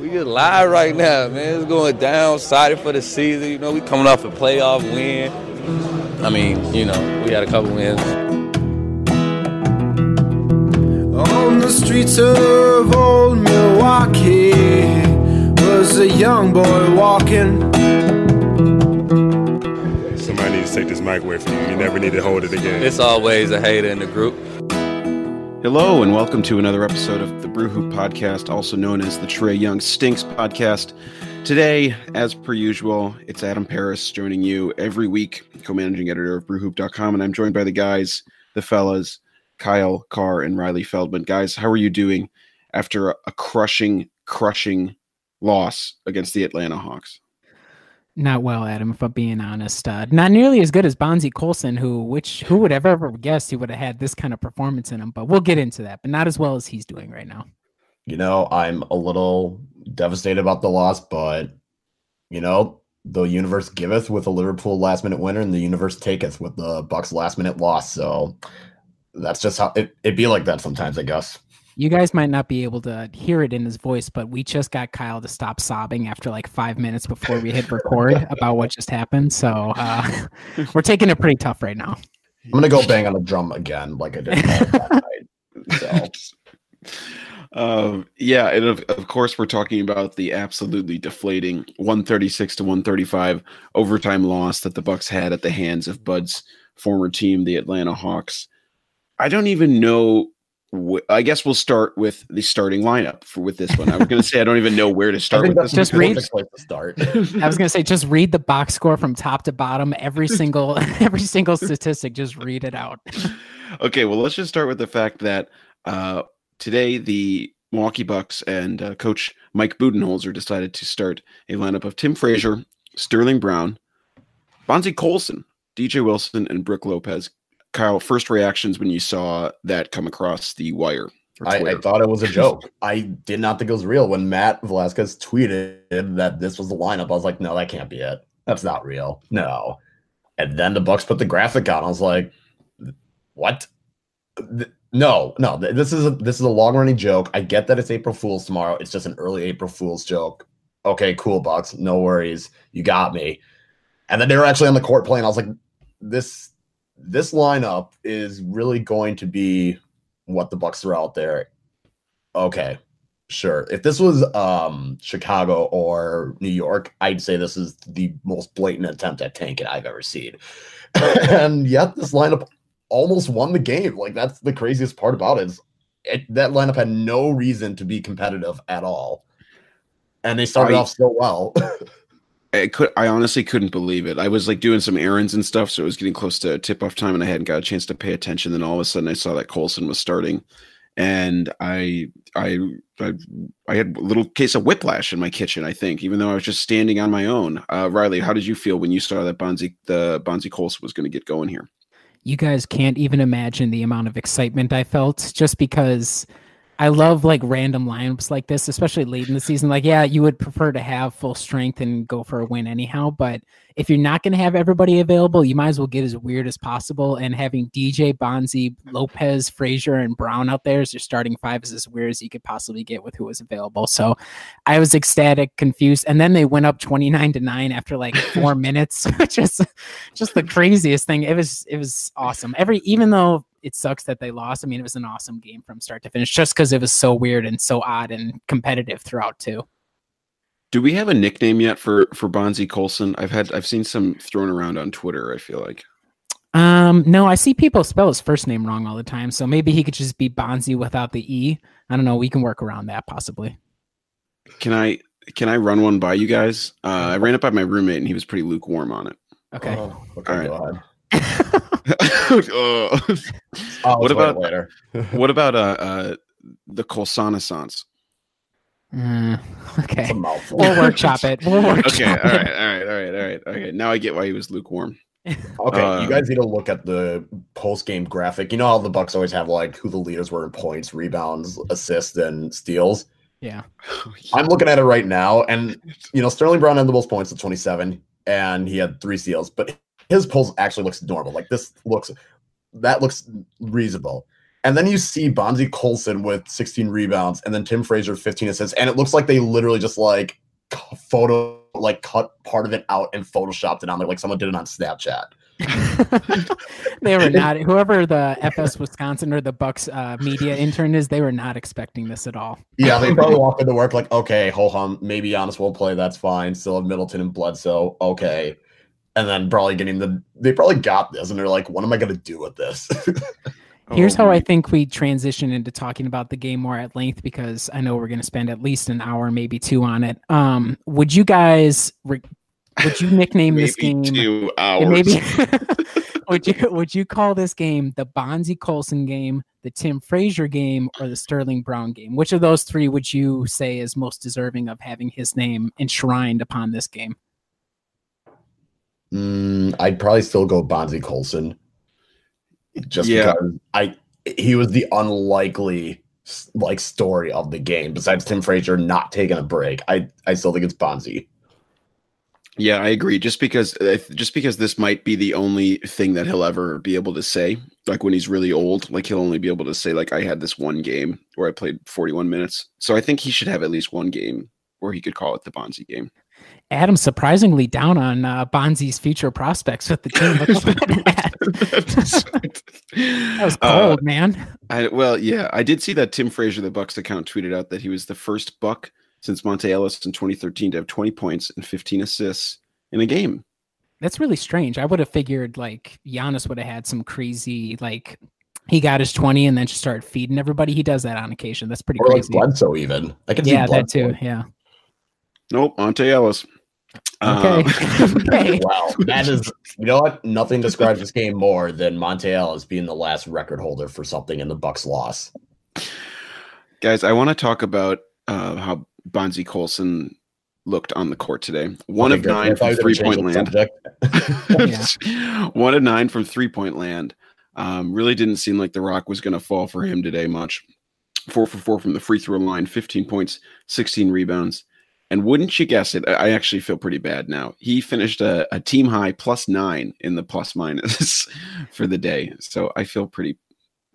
We just live right now, man. It's going down. Excited for the season. You know, we coming off a playoff win. I mean, you know, we had a couple wins. On the streets of old Milwaukee was a young boy walking. Somebody needs to take this mic away from you. You never need to hold it again. It's always a hater in the group. Hello, and welcome to another episode of the Brew Hoop Podcast, also known as the Trae Young Stinks Podcast. Today, as per usual, it's Adam Paris joining you every week, co managing editor of brewhoop.com, and I'm joined by the guys, the fellas, Kyle Carr and Riley Feldman. Guys, how are you doing after a, a crushing, crushing loss against the Atlanta Hawks? Not well, Adam. If I'm being honest, uh, not nearly as good as Bonzie Colson, who which who would have ever guessed he would have had this kind of performance in him. But we'll get into that. But not as well as he's doing right now. You know, I'm a little devastated about the loss, but you know, the universe giveth with a Liverpool last minute winner, and the universe taketh with the Bucks last minute loss. So that's just how it it be like that sometimes, I guess. You guys might not be able to hear it in his voice, but we just got Kyle to stop sobbing after like five minutes before we hit record about what just happened. So uh, we're taking it pretty tough right now. I'm gonna go bang on the drum again, like I did last night. So. Uh, yeah, and of, of course, we're talking about the absolutely deflating 136 to 135 overtime loss that the Bucks had at the hands of Bud's former team, the Atlanta Hawks. I don't even know. Wh- I guess we'll start with the starting lineup for with this one. I was going to say I don't even know where to start with this. Just read- perfect place to start. I was gonna say just read the box score from top to bottom, every single every single statistic. Just read it out. okay, well, let's just start with the fact that uh, today the Milwaukee Bucks and uh, coach Mike Budenholzer decided to start a lineup of Tim Frazier, Sterling Brown, Bonzie Colson, DJ Wilson, and Brook Lopez. Kyle, first reactions when you saw that come across the wire? I, I thought it was a joke. I did not think it was real when Matt Velazquez tweeted that this was the lineup. I was like, no, that can't be it. That's not real. No. And then the Bucks put the graphic on. I was like, what? No, no. This is a this is a long running joke. I get that it's April Fool's tomorrow. It's just an early April Fool's joke. Okay, cool, Bucks. No worries. You got me. And then they were actually on the court playing. I was like, this this lineup is really going to be what the Bucks are out there. Okay, sure. If this was um Chicago or New York, I'd say this is the most blatant attempt at tanking I've ever seen. and yet this lineup almost won the game. Like that's the craziest part about it is it, that lineup had no reason to be competitive at all. And they started I- off so well. I could I honestly couldn't believe it. I was like doing some errands and stuff, so it was getting close to tip off time and I hadn't got a chance to pay attention. Then all of a sudden I saw that Colson was starting and I I I, I had a little case of whiplash in my kitchen, I think, even though I was just standing on my own. Uh, Riley, how did you feel when you saw that Bonzie the Bonzie Colson was going to get going here? You guys can't even imagine the amount of excitement I felt just because I love like random lineups like this, especially late in the season. Like, yeah, you would prefer to have full strength and go for a win anyhow, but if you're not going to have everybody available, you might as well get as weird as possible. And having DJ, Bonzie, Lopez, Frazier, and Brown out there as your starting five is as weird as you could possibly get with who was available. So I was ecstatic, confused, and then they went up 29 to 9 after like four minutes, which is just the craziest thing. It was it was awesome. Every even though it sucks that they lost, I mean it was an awesome game from start to finish, just because it was so weird and so odd and competitive throughout too. Do we have a nickname yet for for Bonzie Colson? I've had I've seen some thrown around on Twitter. I feel like Um, no, I see people spell his first name wrong all the time, so maybe he could just be Bonzi without the e. I don't know. We can work around that possibly. can I can I run one by you guys? Uh, I ran it by my roommate and he was pretty lukewarm on it. Okay. Oh, okay, All right. go ahead. Uh, I'll What about- later? what about uh, uh the Colsonissance? Mm, okay. a mouthful. We'll workshop it. We'll workshop Okay, all it. right, all right, all right, all right. Okay, now I get why he was lukewarm. Okay, Uh, you guys need to look at the post game graphic. You know how the Bucks always have like who the leaders were in points, rebounds, assists, and steals. Yeah. I'm looking at it right now, and you know Sterling Brown had the most points at 27, and he had three steals, but his pulls actually looks normal. Like this looks, that looks reasonable. And then you see Bonzie Colson with 16 rebounds and then Tim Frazier 15 assists. And it looks like they literally just like photo, like cut part of it out and photoshopped it on there. Like someone did it on Snapchat. they were not whoever the FS Wisconsin or the Bucks uh, media intern is. They were not expecting this at all. Yeah, they probably walk into work like, okay, ho hum, maybe Giannis will play. That's fine. Still have Middleton and Bledsoe. Okay. And then probably getting the, they probably got this and they're like, what am I going to do with this? Here's Oh, how I think we transition into talking about the game more at length because I know we're going to spend at least an hour, maybe two on it. Um, would you guys re- would you nickname this game? two hours. maybe would you would you call this game the Bonzie Colson game, the Tim Frazier game, or the Sterling Brown game? Which of those three would you say is most deserving of having his name enshrined upon this game? Mm, I'd probably still go Bonzie Colson. Just Yeah. because I he was the unlikely like story of the game. Besides Tim Frazier not taking a break, I I still think it's Bonzie. Yeah, I agree. Just because, uh, just because this might be the only thing that he'll ever be able to say, like when he's really old, like he'll only be able to say, like I had this one game where I played 41 minutes. So I think he should have at least one game where he could call it the Bonzie game. Adam's surprisingly down on uh, Bonzie's future prospects with the team. That. That was Uh, cold, man. I, well, yeah, I did see that Tim Frazier, the Bucks account, tweeted out that he was the first Buck since Monta Ellis in 2013 to have 20 points and 15 assists in a game. That's really strange. I would have figured like Giannis would have had some crazy like he got his 20 and then just started feeding everybody. He does that on occasion. That's pretty Or like. Bledsoe even. I can see yeah, that too. Yeah. Nope, Monta Ellis. Okay. Um, okay. Wow, that is you know what? Nothing describes this game more than Monta Ellis being the last record holder for something in the Bucks loss. Guys, I want to talk about uh, how Bonzie Colson looked on the court today. One Okay, of good. Nine from three point land. One of nine from three point land. Um, really didn't seem like the rock was going to fall for him today much. Four for four from the free throw line, 15 points, 16 rebounds. And wouldn't you guess it? I actually feel pretty bad now. He finished a, a team high plus nine in the plus minus for the day. So I feel pretty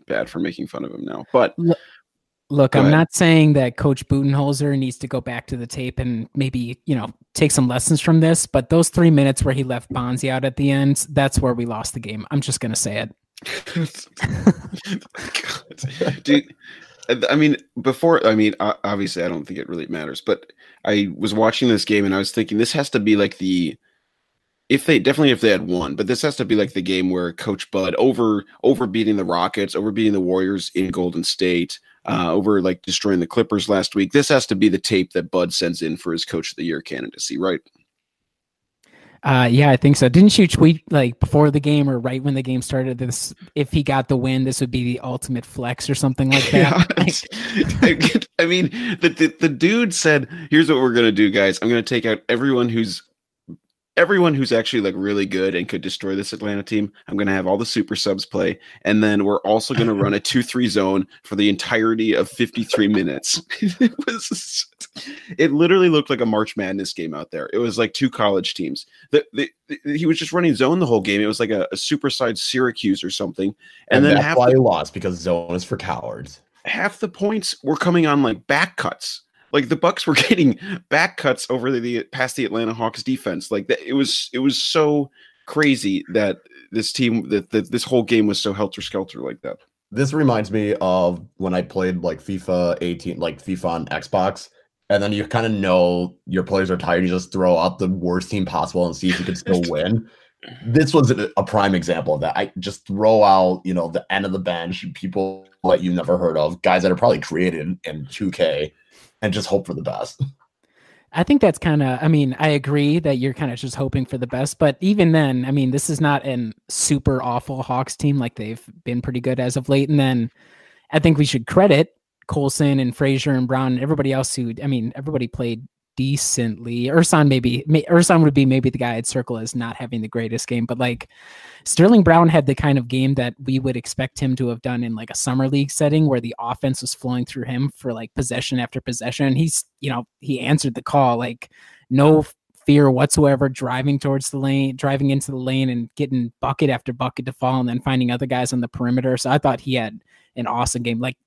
bad for making fun of him now. But Look, Go I'm ahead. not saying that Coach Budenholzer needs to go back to the tape and maybe, you know, take some lessons from this, but those three minutes where he left Bonzie out at the end, that's where we lost the game. I'm just gonna say it. Oh God. Dude, I mean, before, I mean, obviously, I don't think it really matters, but I was watching this game and I was thinking this has to be like the, if they definitely if they had won, but this has to be like the game where Coach Bud over over beating the Rockets, over beating the Warriors in Golden State, uh, over like destroying the Clippers last week. This has to be the tape that Bud sends in for his Coach of the Year candidacy, right? Uh, yeah, I think so. Didn't you tweet like before the game or right when the game started? This, if he got the win, this would be the ultimate flex or something like that. Like, I mean, the, the the dude said, "Here's what we're gonna do, guys. I'm gonna take out everyone who's everyone who's actually like really good and could destroy this Atlanta team. I'm gonna have all the super subs play, and then we're also gonna run a two three zone for the entirety of 53 minutes. it was, it literally looked like a March Madness game out there. It was like two college teams. The, the, the- he was just running zone the whole game. It was like a, a supersized Syracuse or something, and, And, then that's half why the he lost because zone is for cowards. half the points were coming on like back cuts. Like the Bucks were getting back cuts over the, the past the Atlanta Hawks defense. Like that, it was it was so crazy that this team that, that this whole game was so helter skelter like that. This reminds me of when I played like FIFA 18, like FIFA on Xbox, and then you kind of know your players are tired. You just throw out the worst team possible and see if you can still win. This was a, prime example of that. I just throw out, you know, the end of the bench, people that you never heard of, guys that are probably created in 2K, and just hope for the best. I think that's kind of. I mean, I agree that you're kind of just hoping for the best, but even then, I mean, this is not an super awful Hawks team. Like they've been pretty good as of late, and then I think we should credit Colson and Frazier and Brown and everybody else who. I mean, everybody played decently. Ersan maybe. May, Ersan would be maybe the guy I'd circle as not having the greatest game, but like Sterling Brown had the kind of game that we would expect him to have done in like a summer league setting where the offense was flowing through him for like possession after possession. He's, you know, he answered the call like no fear whatsoever driving towards the lane, driving into the lane and getting bucket after bucket to fall and then finding other guys on the perimeter. So I thought he had an awesome game. Like,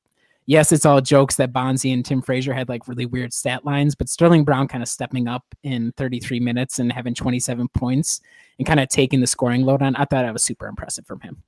yes, it's all jokes that Bonzie and Tim Frazier had like really weird stat lines, but Sterling Brown kind of stepping up in 33 minutes and having 27 points and kind of taking the scoring load on. I thought that was super impressive from him.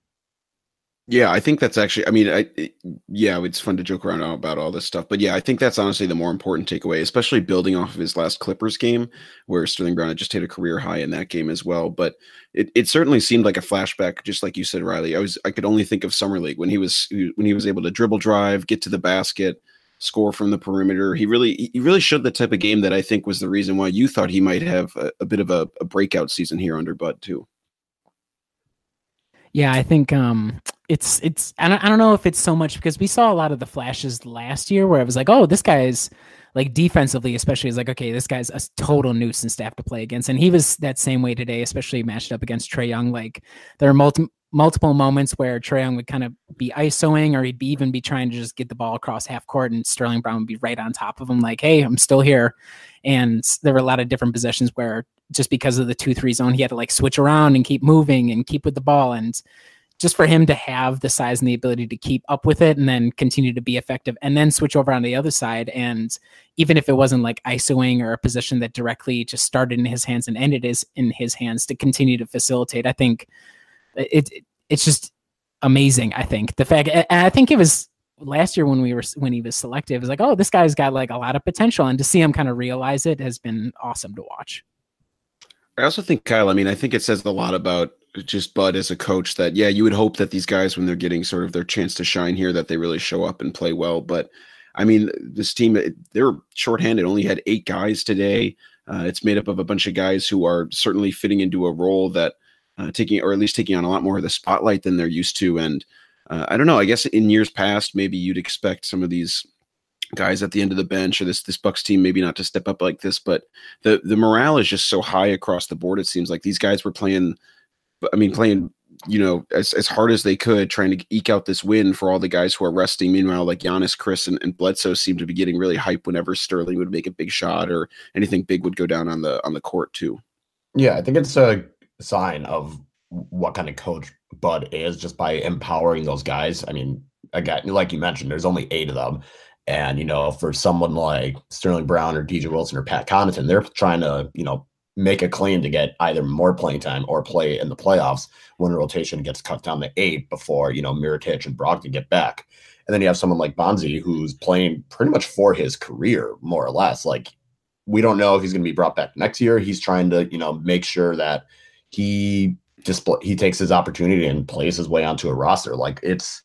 Yeah, I think that's actually. I mean, I it, yeah, it's fun to joke around about all this stuff, but yeah, I think that's honestly the more important takeaway, especially building off of his last Clippers game, where Sterling Brown had just hit a career high in that game as well. But it, it certainly seemed like a flashback, just like you said, Riley. I was I could only think of summer league when he was when he was able to dribble drive, get to the basket, score from the perimeter. He really he really showed the type of game that I think was the reason why you thought he might have a, a bit of a, a breakout season here under Bud too. Yeah, I think um it's it's I don't, I don't know if it's so much because we saw a lot of the flashes last year where it was like, oh, this guy's like defensively, especially is like, okay, this guy's a total nuisance to have to play against. And he was that same way today, especially matched up against Trae Young. Like there are multi- multiple moments where Trae Young would kind of be ISOing or he'd be even be trying to just get the ball across half court and Sterling Brown would be right on top of him, like, hey, I'm still here. And there were a lot of different possessions where just because of the two three zone, he had to like switch around and keep moving and keep with the ball. And just for him to have the size and the ability to keep up with it and then continue to be effective and then switch over on the other side. And even if it wasn't like ISOing or a position that directly just started in his hands and ended is in his hands to continue to facilitate, I think it, it it's just amazing. I think the fact, and I think it was last year when we were when he was selected, it was like, oh, this guy's got like a lot of potential, and to see him kind of realize it has been awesome to watch. I also think Kyle. I mean, I think it says a lot about just Bud as a coach that yeah, you would hope that these guys when they're getting sort of their chance to shine here that they really show up and play well. But I mean, this team they're shorthanded, only had eight guys today. Uh, it's made up of a bunch of guys who are certainly fitting into a role that uh, taking or at least taking on a lot more of the spotlight than they're used to. And uh, I don't know. I guess in years past, maybe you'd expect some of these guys at the end of the bench or this this Bucks team maybe not to step up like this, but the the morale is just so high across the board. It seems like these guys were playing I mean, playing you know as, as hard as they could, trying to eke out this win for all the guys who are resting. Meanwhile, like Giannis, Khris, and, and Bledsoe seem to be getting really hype whenever Sterling would make a big shot or anything big would go down on the on the court too. Yeah, I think it's a sign of what kind of coach Bud is just by empowering those guys. I mean, again, like you mentioned, there's only eight of them. And, you know, for someone like Sterling Brown or DJ Wilson or Pat Connaughton, they're trying to, you know, make a claim to get either more playing time or play in the playoffs when the rotation gets cut down to eight before, you know, Mirotic and Brogdon get back. And then you have someone like Bonzie who's playing pretty much for his career, more or less. Like, we don't know if he's going to be brought back next year. He's trying to, you know, make sure that he just he takes his opportunity and plays his way onto a roster. Like it's,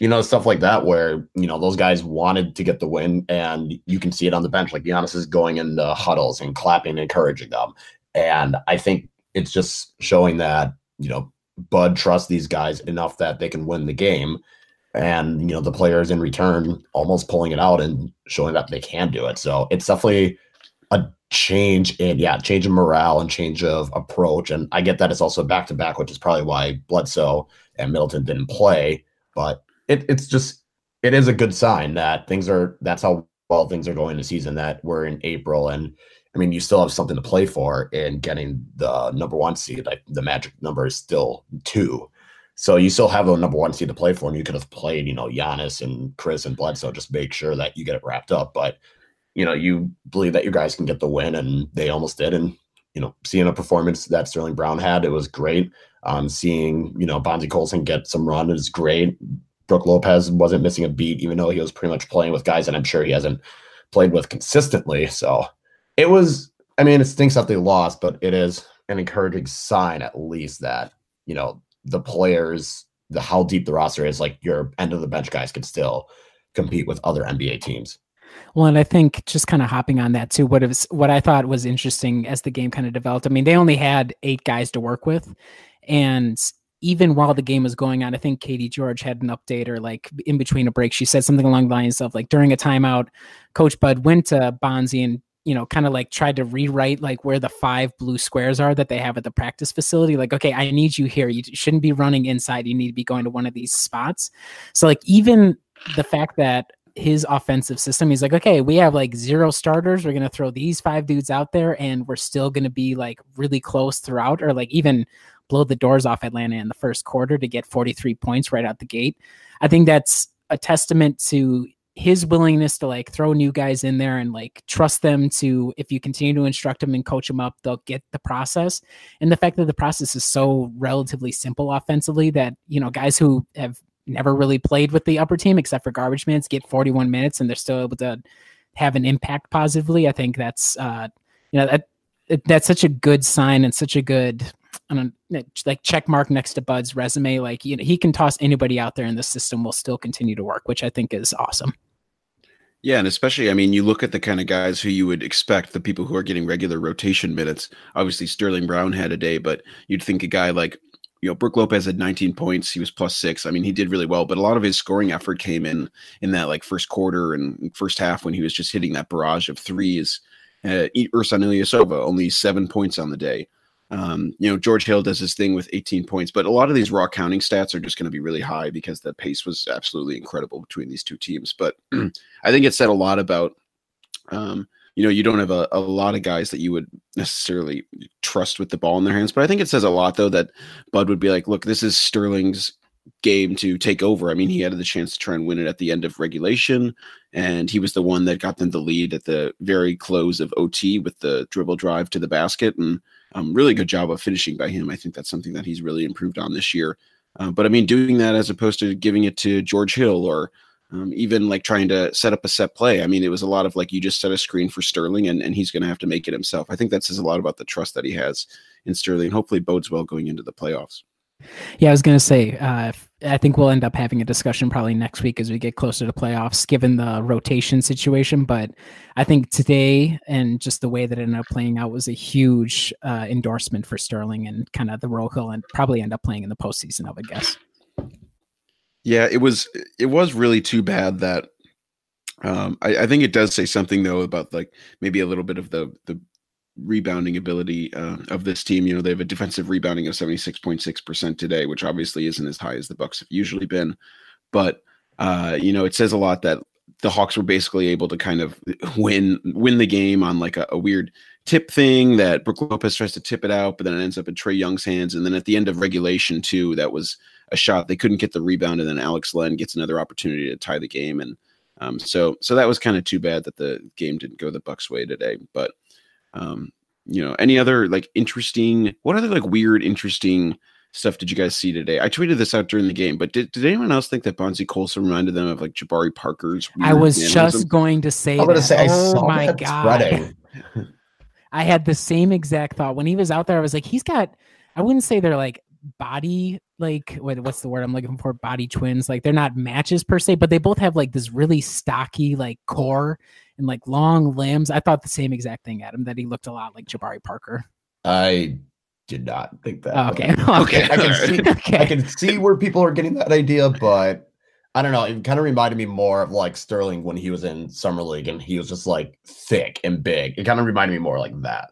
you know, stuff like that where, you know, those guys wanted to get the win and you can see it on the bench. Like Giannis is going in the huddles and clapping and encouraging them. And I think it's just showing that, you know, Bud trusts these guys enough that they can win the game. And, you know, the players in return almost pulling it out and showing that they can do it. So it's definitely a change in, yeah, change in morale and change of approach. And I get that it's also back to back, which is probably why Bledsoe and Middleton didn't play. But it, it's just it is a good sign that things are that's how well things are going the season that we're in April and I mean you still have something to play for in getting the number one seed like the magic number is still two. So you still have a number one seed to play for and you could have played you know Giannis and Khris and Bledsoe just make sure that you get it wrapped up. But you know you believe that your guys can get the win and they almost did. And you know seeing a performance that Sterling Brown had it was great. Um seeing you know Bonzie Colson get some run is great Brook Lopez wasn't missing a beat, even though he was pretty much playing with guys that I'm sure he hasn't played with consistently. So it was, I mean, it stinks that they lost, but it is an encouraging sign at least that, you know, the players, the how deep the roster is, like your end of the bench guys can still compete with other NBA teams. Well, and I think just kind of hopping on that too, what was what I thought was interesting as the game kind of developed. I mean, they only had eight guys to work with, and even while the game was going on, I think Katie George had an update or like in between a break, she said something along the lines of like during a timeout, Coach Bud went to Bonzie and you know, kind of like tried to rewrite like where the five blue squares are that they have at the practice facility. Like, okay, I need you here. You shouldn't be running inside. You need to be going to one of these spots. So, like, even the fact that his offensive system. He's like, okay, we have like zero starters. We're gonna throw these five dudes out there, and we're still gonna be like really close throughout, or like even blow the doors off Atlanta in the first quarter to get 43 points right out the gate. I think that's a testament to his willingness to like throw new guys in there and like trust them to if you continue to instruct them and coach them up they'll get the process and the fact that the process is so relatively simple offensively that you know guys who have never really played with the upper team except for garbage minutes get 41 minutes and they're still able to have an impact positively i think that's uh you know that that's such a good sign and such a good Don't like check mark next to Bud's resume. Like you know, he can toss anybody out there, and the system will still continue to work, which I think is awesome. Yeah, and especially, I mean, you look at the kind of guys who you would expect, the people who are getting regular rotation minutes. Obviously, Sterling Brown had a day, but you'd think a guy like, you know, Brook Lopez had 19 points. He was plus six. I mean, he did really well, but a lot of his scoring effort came in in that like first quarter and first half when he was just hitting that barrage of threes. Uh, Ersan Ilyasova only seven points on the day. Um, you know, George Hill does his thing with 18 points, but a lot of these raw counting stats are just going to be really high because the pace was absolutely incredible between these two teams. But I think it said a lot about, um, you know, you don't have a, a lot of guys that you would necessarily trust with the ball in their hands. But I think it says a lot, though, that Bud would be like, look, this is Sterling's game to take over. I mean, he had the chance to try and win it at the end of regulation, and he was the one that got them the lead at the very close of OT with the dribble drive to the basket. And um, really good job of finishing by him. I think that's something that he's really improved on this year. Uh, but I mean, doing that as opposed to giving it to George Hill or um, even like trying to set up a set play. I mean, it was a lot of like you just set a screen for Sterling and, and he's going to have to make it himself. I think that says a lot about the trust that he has in Sterling. And hopefully, bodes well going into the playoffs. Yeah, I was going to say, uh, I think we'll end up having a discussion probably next week as we get closer to playoffs, given the rotation situation. But I think today and just the way that it ended up playing out was a huge uh, endorsement for Sterling and kind of the role he'll and probably end up playing in the postseason. I would guess. Yeah, it was it was really too bad that um, I, I, think it does say something though about like maybe a little bit of the the rebounding ability uh, of this team. You know, they have a defensive rebounding of 76.6% today, which obviously isn't as high as the Bucks have usually been. But uh, you know, it says a lot that the Hawks were basically able to kind of win win the game on like a, a weird tip thing that Brook Lopez tries to tip it out, but then it ends up in Trae Young's hands. And then at the end of regulation, too, that was a shot they couldn't get the rebound, and then Alex Len gets another opportunity to tie the game. And um, so, so that was kind of too bad that the game didn't go the Bucks' way today. But um, you know, any other like interesting, what other like weird, interesting stuff did you guys see today? I tweeted this out during the game, but did, did anyone else think that Bonzie Colson reminded them of like Jabari Parker's? I was just going to say, I'm going to say, oh my god, I had the same exact thought when he was out there. I was like, he's got. I wouldn't say they're like body like what, what's the word I'm looking for? Body twins. Like they're not matches per se, but they both have like this really stocky like core and like long limbs. I thought the same exact thing, Adam, that he looked a lot like Jabari Parker. I did not think that. Oh, okay. okay. I can see okay. I can see where people are getting that idea, but I don't know. It kind of reminded me more of like Sterling when he was in Summer League and he was just like thick and big. It kind of reminded me more like that.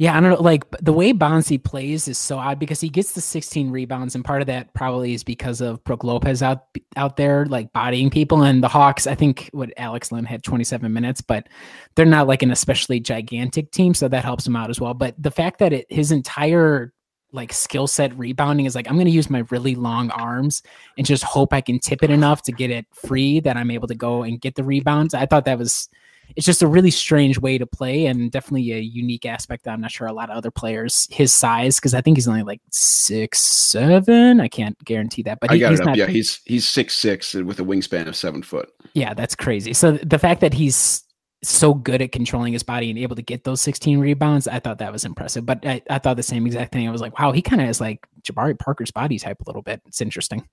Yeah, I don't know. Like the way Bonzie plays is so odd because he gets the 16 rebounds, and part of that probably is because of Brook Lopez out out there like bodying people. And the Hawks, I think, what Alex Len had 27 minutes, but they're not like an especially gigantic team, so that helps him out as well. But the fact that it his entire like skill set rebounding is like I'm going to use my really long arms and just hope I can tip it enough to get it free that I'm able to go and get the rebounds. I thought that was it's just a really strange way to play and definitely a unique aspect that I'm not sure a lot of other players his size because I think he's only like six seven. I can't guarantee that, but he, he's not. Yeah, he's he's six six uh, with a wingspan of seven foot. Yeah, that's crazy. So the fact that he's so good at controlling his body and able to get those 16 rebounds, I thought that was impressive. But I, I thought the same exact thing. I was like, wow, he kind of has like Jabari Parker's body type a little bit. It's interesting.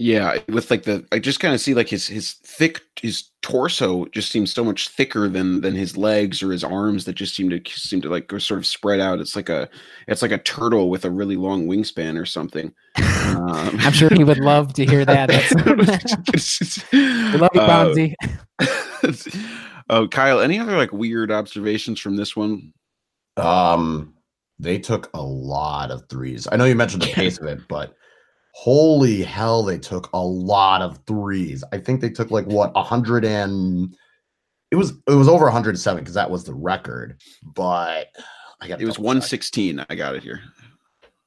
Yeah, with like the I just kind of see like his his thick his torso just seems so much thicker than than his legs or his arms that just seem to seem to like sort of spread out. It's like a it's like a turtle with a really long wingspan or something. Um, I'm sure he would love to hear that. we love you, Bonzie. Uh, oh, Kyle, any other like weird observations from this one? Um, they took a lot of threes. I know you mentioned the pace of it, but holy hell, they took a lot of threes. I think they took like what a hundred and it was it was over 107 because that was the record. But I got It was 116. I got it here.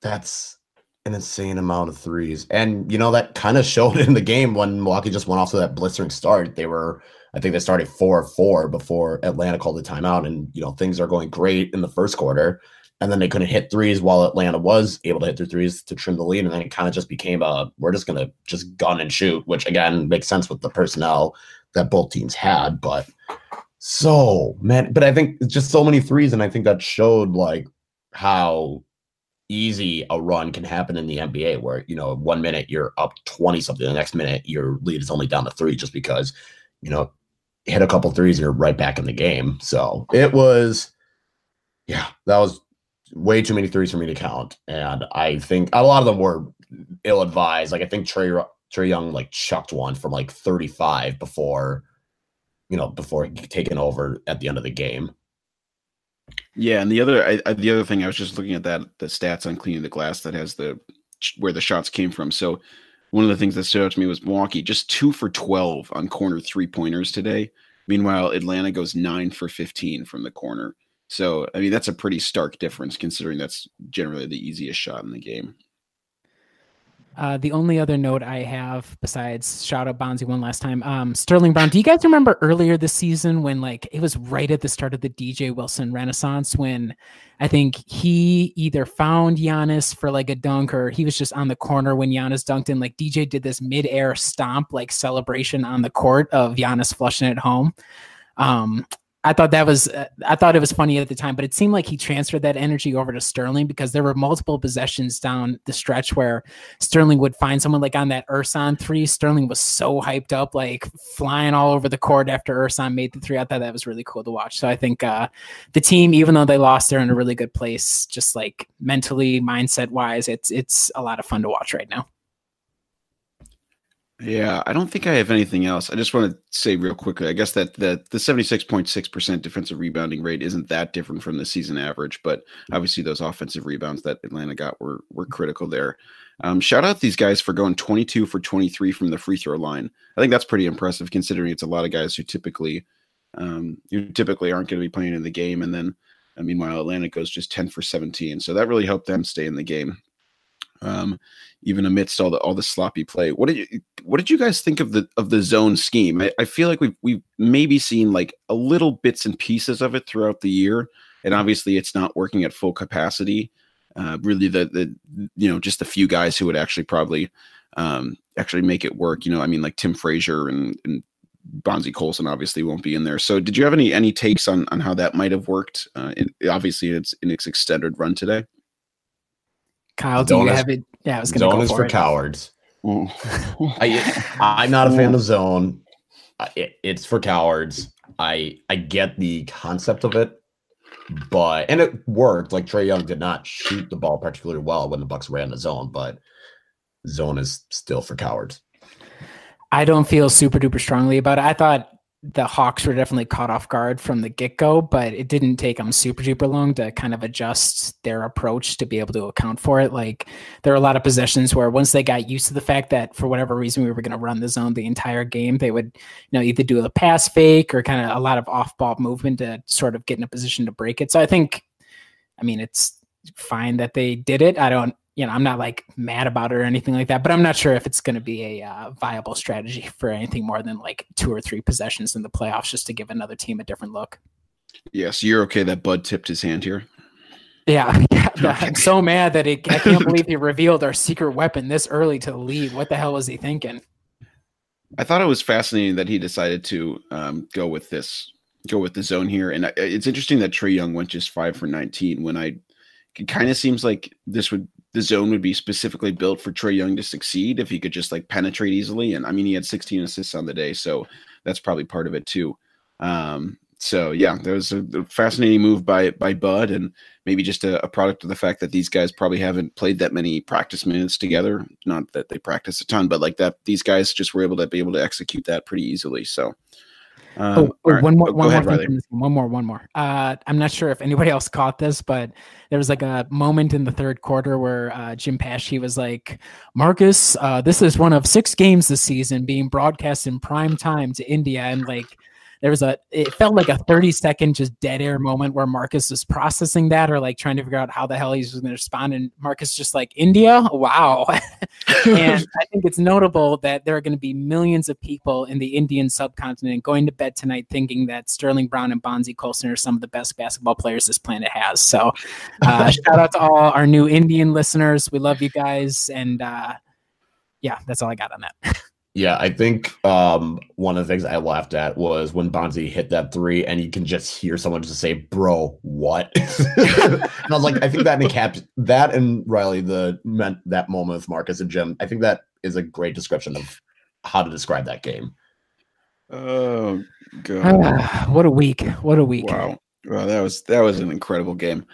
That's an insane amount of threes. And you know, that kind of showed in the game when Milwaukee just went off to that blistering start. They were, I think they started four four before Atlanta called the timeout. And you know, things are going great in the first quarter. And then they couldn't hit threes while Atlanta was able to hit their threes to trim the lead. And then it kind of just became a we're just gonna just gun and shoot, which again makes sense with the personnel that both teams had. But so man, but I think it's just so many threes, and I think that showed like how easy a run can happen in the NBA where, you know, one minute you're up 20 something, the next minute your lead is only down to three just because, you know, hit a couple threes and you're right back in the game. So it was, yeah, that was way too many threes for me to count. And I think a lot of them were ill advised. Like I think Trae, Trae Young like chucked one from like 35 before, you know, before taking over at the end of the game. Yeah, and the other I, the other thing I was just looking at that the stats on cleaning the glass that has the where the shots came from. So one of the things that stood out to me was Milwaukee just two for twelve on corner three pointers today. Meanwhile, Atlanta goes nine for fifteen from the corner. So I mean that's a pretty stark difference considering that's generally the easiest shot in the game. Uh, the only other note I have besides shout out Bonzie one last time, um, Sterling Brown. Do you guys remember earlier this season when like it was right at the start of the DJ Wilson renaissance when I think he either found Giannis for like a dunk or he was just on the corner when Giannis dunked in. Like DJ did this mid-air stomp like celebration on the court of Giannis flushing it home. Um, I thought that was uh, I thought it was funny at the time, but it seemed like he transferred that energy over to Sterling because there were multiple possessions down the stretch where Sterling would find someone like on that Ersan three. Sterling was so hyped up, like flying all over the court after Ersan made the three. I thought that was really cool to watch. So I think uh, the team, even though they lost, they're in a really good place, just like mentally, mindset wise. It's it's a lot of fun to watch right now. Yeah, I don't think I have anything else. I just want to say real quickly. I guess that the the seventy six point six percent defensive rebounding rate isn't that different from the season average, but obviously those offensive rebounds that Atlanta got were were critical there. Um, shout out these guys for going twenty two for twenty three from the free throw line. I think that's pretty impressive considering it's a lot of guys who typically um, you typically aren't going to be playing in the game, and then uh, meanwhile Atlanta goes just ten for seventeen, so that really helped them stay in the game um, even amidst all the all the sloppy play. What did you what did you guys think of the of the zone scheme? I, I feel like we've we've maybe seen like a little bits and pieces of it throughout the year, and obviously it's not working at full capacity. Uh, really, the the you know just a few guys who would actually probably um, actually make it work. You know, I mean like Tim Frazier and and Bonzie Colson obviously won't be in there. So, did you have any any takes on on how that might have worked? Uh, in, obviously, it's in its extended run today. Kyle, do you have it? Yeah, I was going to Zone go is for, for it. cowards. Mm. I, I'm not a mm. fan of zone. It, it's for cowards. I I get the concept of it, but and it worked. Like Trae Young did not shoot the ball particularly well when the Bucks ran the zone, but zone is still for cowards. I don't feel super duper strongly about it. I thought the Hawks were definitely caught off guard from the get go, but it didn't take them super duper long to kind of adjust their approach to be able to account for it. Like there are a lot of possessions where once they got used to the fact that for whatever reason we were going to run the zone the entire game, they would you know either do a pass fake or kind of a lot of off ball movement to sort of get in a position to break it. So I think, I mean, it's fine that they did it. I don't you know, I'm not like mad about it or anything like that, but I'm not sure if it's going to be a uh, viable strategy for anything more than like two or three possessions in the playoffs just to give another team a different look. Yes, you're okay that Bud tipped his hand here. Yeah, yeah I'm so mad that it, I can't believe he revealed our secret weapon this early to the lead. What the hell was he thinking? I thought it was fascinating that he decided to um, go with this, go with the zone here, and it's interesting that Trae Young went just five for 19 when I. It kind of seems like this would the zone would be specifically built for Trae Young to succeed if he could just like penetrate easily. And I mean, he had 16 assists on the day, so that's probably part of it too. Um, so yeah, there was a, fascinating move by by Bud, and maybe just a, a, product of the fact that these guys probably haven't played that many practice minutes together. Not that they practice a ton, but like that these guys just were able to be able to execute that pretty easily. So Um, Oh, oh, right. one more, Oh, one ahead, more, thing from this one more, one more. Uh, I'm not sure if anybody else caught this, but there was like a moment in the third quarter where uh, Jim Paschke was like, "Marques, uh, this is one of six games this season being broadcast in prime time to India," and like. There was a, it felt like a 30 second just dead air moment where Marques was processing that or like trying to figure out how the hell he's going to respond. And Marques just like, India? Wow. and I think it's notable that there are going to be millions of people in the Indian subcontinent going to bed tonight thinking that Sterling Brown and Bonzie Colson are some of the best basketball players this planet has. So, uh, shout out to all our new Indian listeners. We love you guys. And uh, yeah, that's all I got on that. Yeah, I think um, one of the things I laughed at was when Bonzie hit that three, and you can just hear someone just say, "Bro, what?" and I was like, I think that encaps that and Riley the meant that moment with Marques and Jim. I think that is a great description of how to describe that game. Oh god! Ah, what a week. What a week. Wow. Wow, that was that was an incredible game.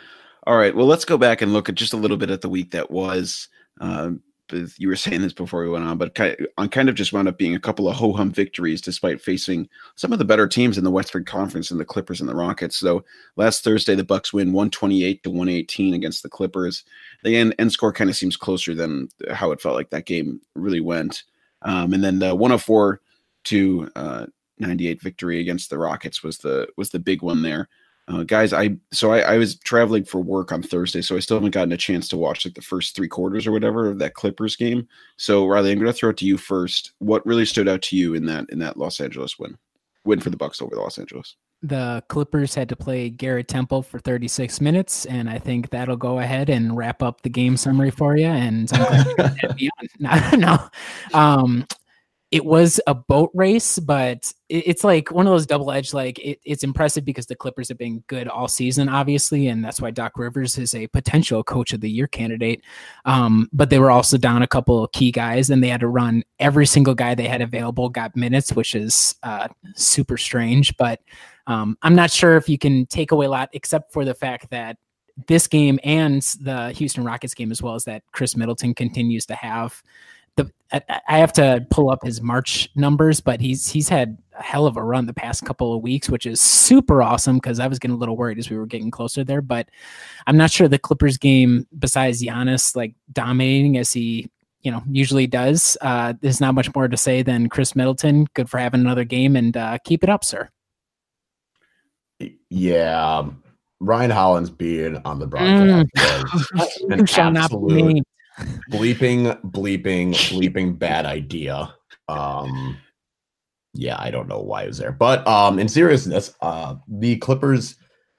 All right, well, let's go back and look at just a little bit at the week that was. Um, but you were saying this before we went on, but on kind of just wound up being a couple of ho hum victories despite facing some of the better teams in the Western Conference and the Clippers and the Rockets. So last Thursday, the Bucks win 128 to 118 against the Clippers. The end, end score kind of seems closer than how it felt like that game really went. Um, and then the 104 to uh, 98 victory against the Rockets was the was the big one there. Uh, guys, I so I, I was traveling for work on Thursday, so I still haven't gotten a chance to watch like the first three quarters or whatever of that Clippers game. So Riley, I'm going to throw it to you first. What really stood out to you in that in that Los Angeles win, win for the Bucks over Los Angeles? the Clippers had to play Garrett Temple for 36 minutes, and I think that'll go ahead and wrap up the game summary for you. And I'm glad you got that beyond. No, no. Um, it was a boat race, but it, it's like one of those double edged. Like it, it's impressive because the Clippers have been good all season, obviously, and that's why Doc Rivers is a potential Coach of the Year candidate. Um, but they were also down a couple of key guys, and they had to run every single guy they had available got minutes, which is uh, super strange. But um, I'm not sure if you can take away a lot, except for the fact that this game and the Houston Rockets game, as well as that Khris Middleton continues to have. I, have to pull up his March numbers, but he's he's had a hell of a run the past couple of weeks, which is super awesome because I was getting a little worried as we were getting closer there. But I'm not sure the Clippers game, besides Giannis like dominating as he you know usually does, uh, there's not much more to say than Khris Middleton. Good for having another game and uh, keep it up, sir. Yeah, um, Ryan Hollins being on the broadcast was Who an shall not be absolute. Bleeping, bleeping, bleeping bad idea. Um, yeah, I don't know why it was there, but um, in seriousness, uh, the Clippers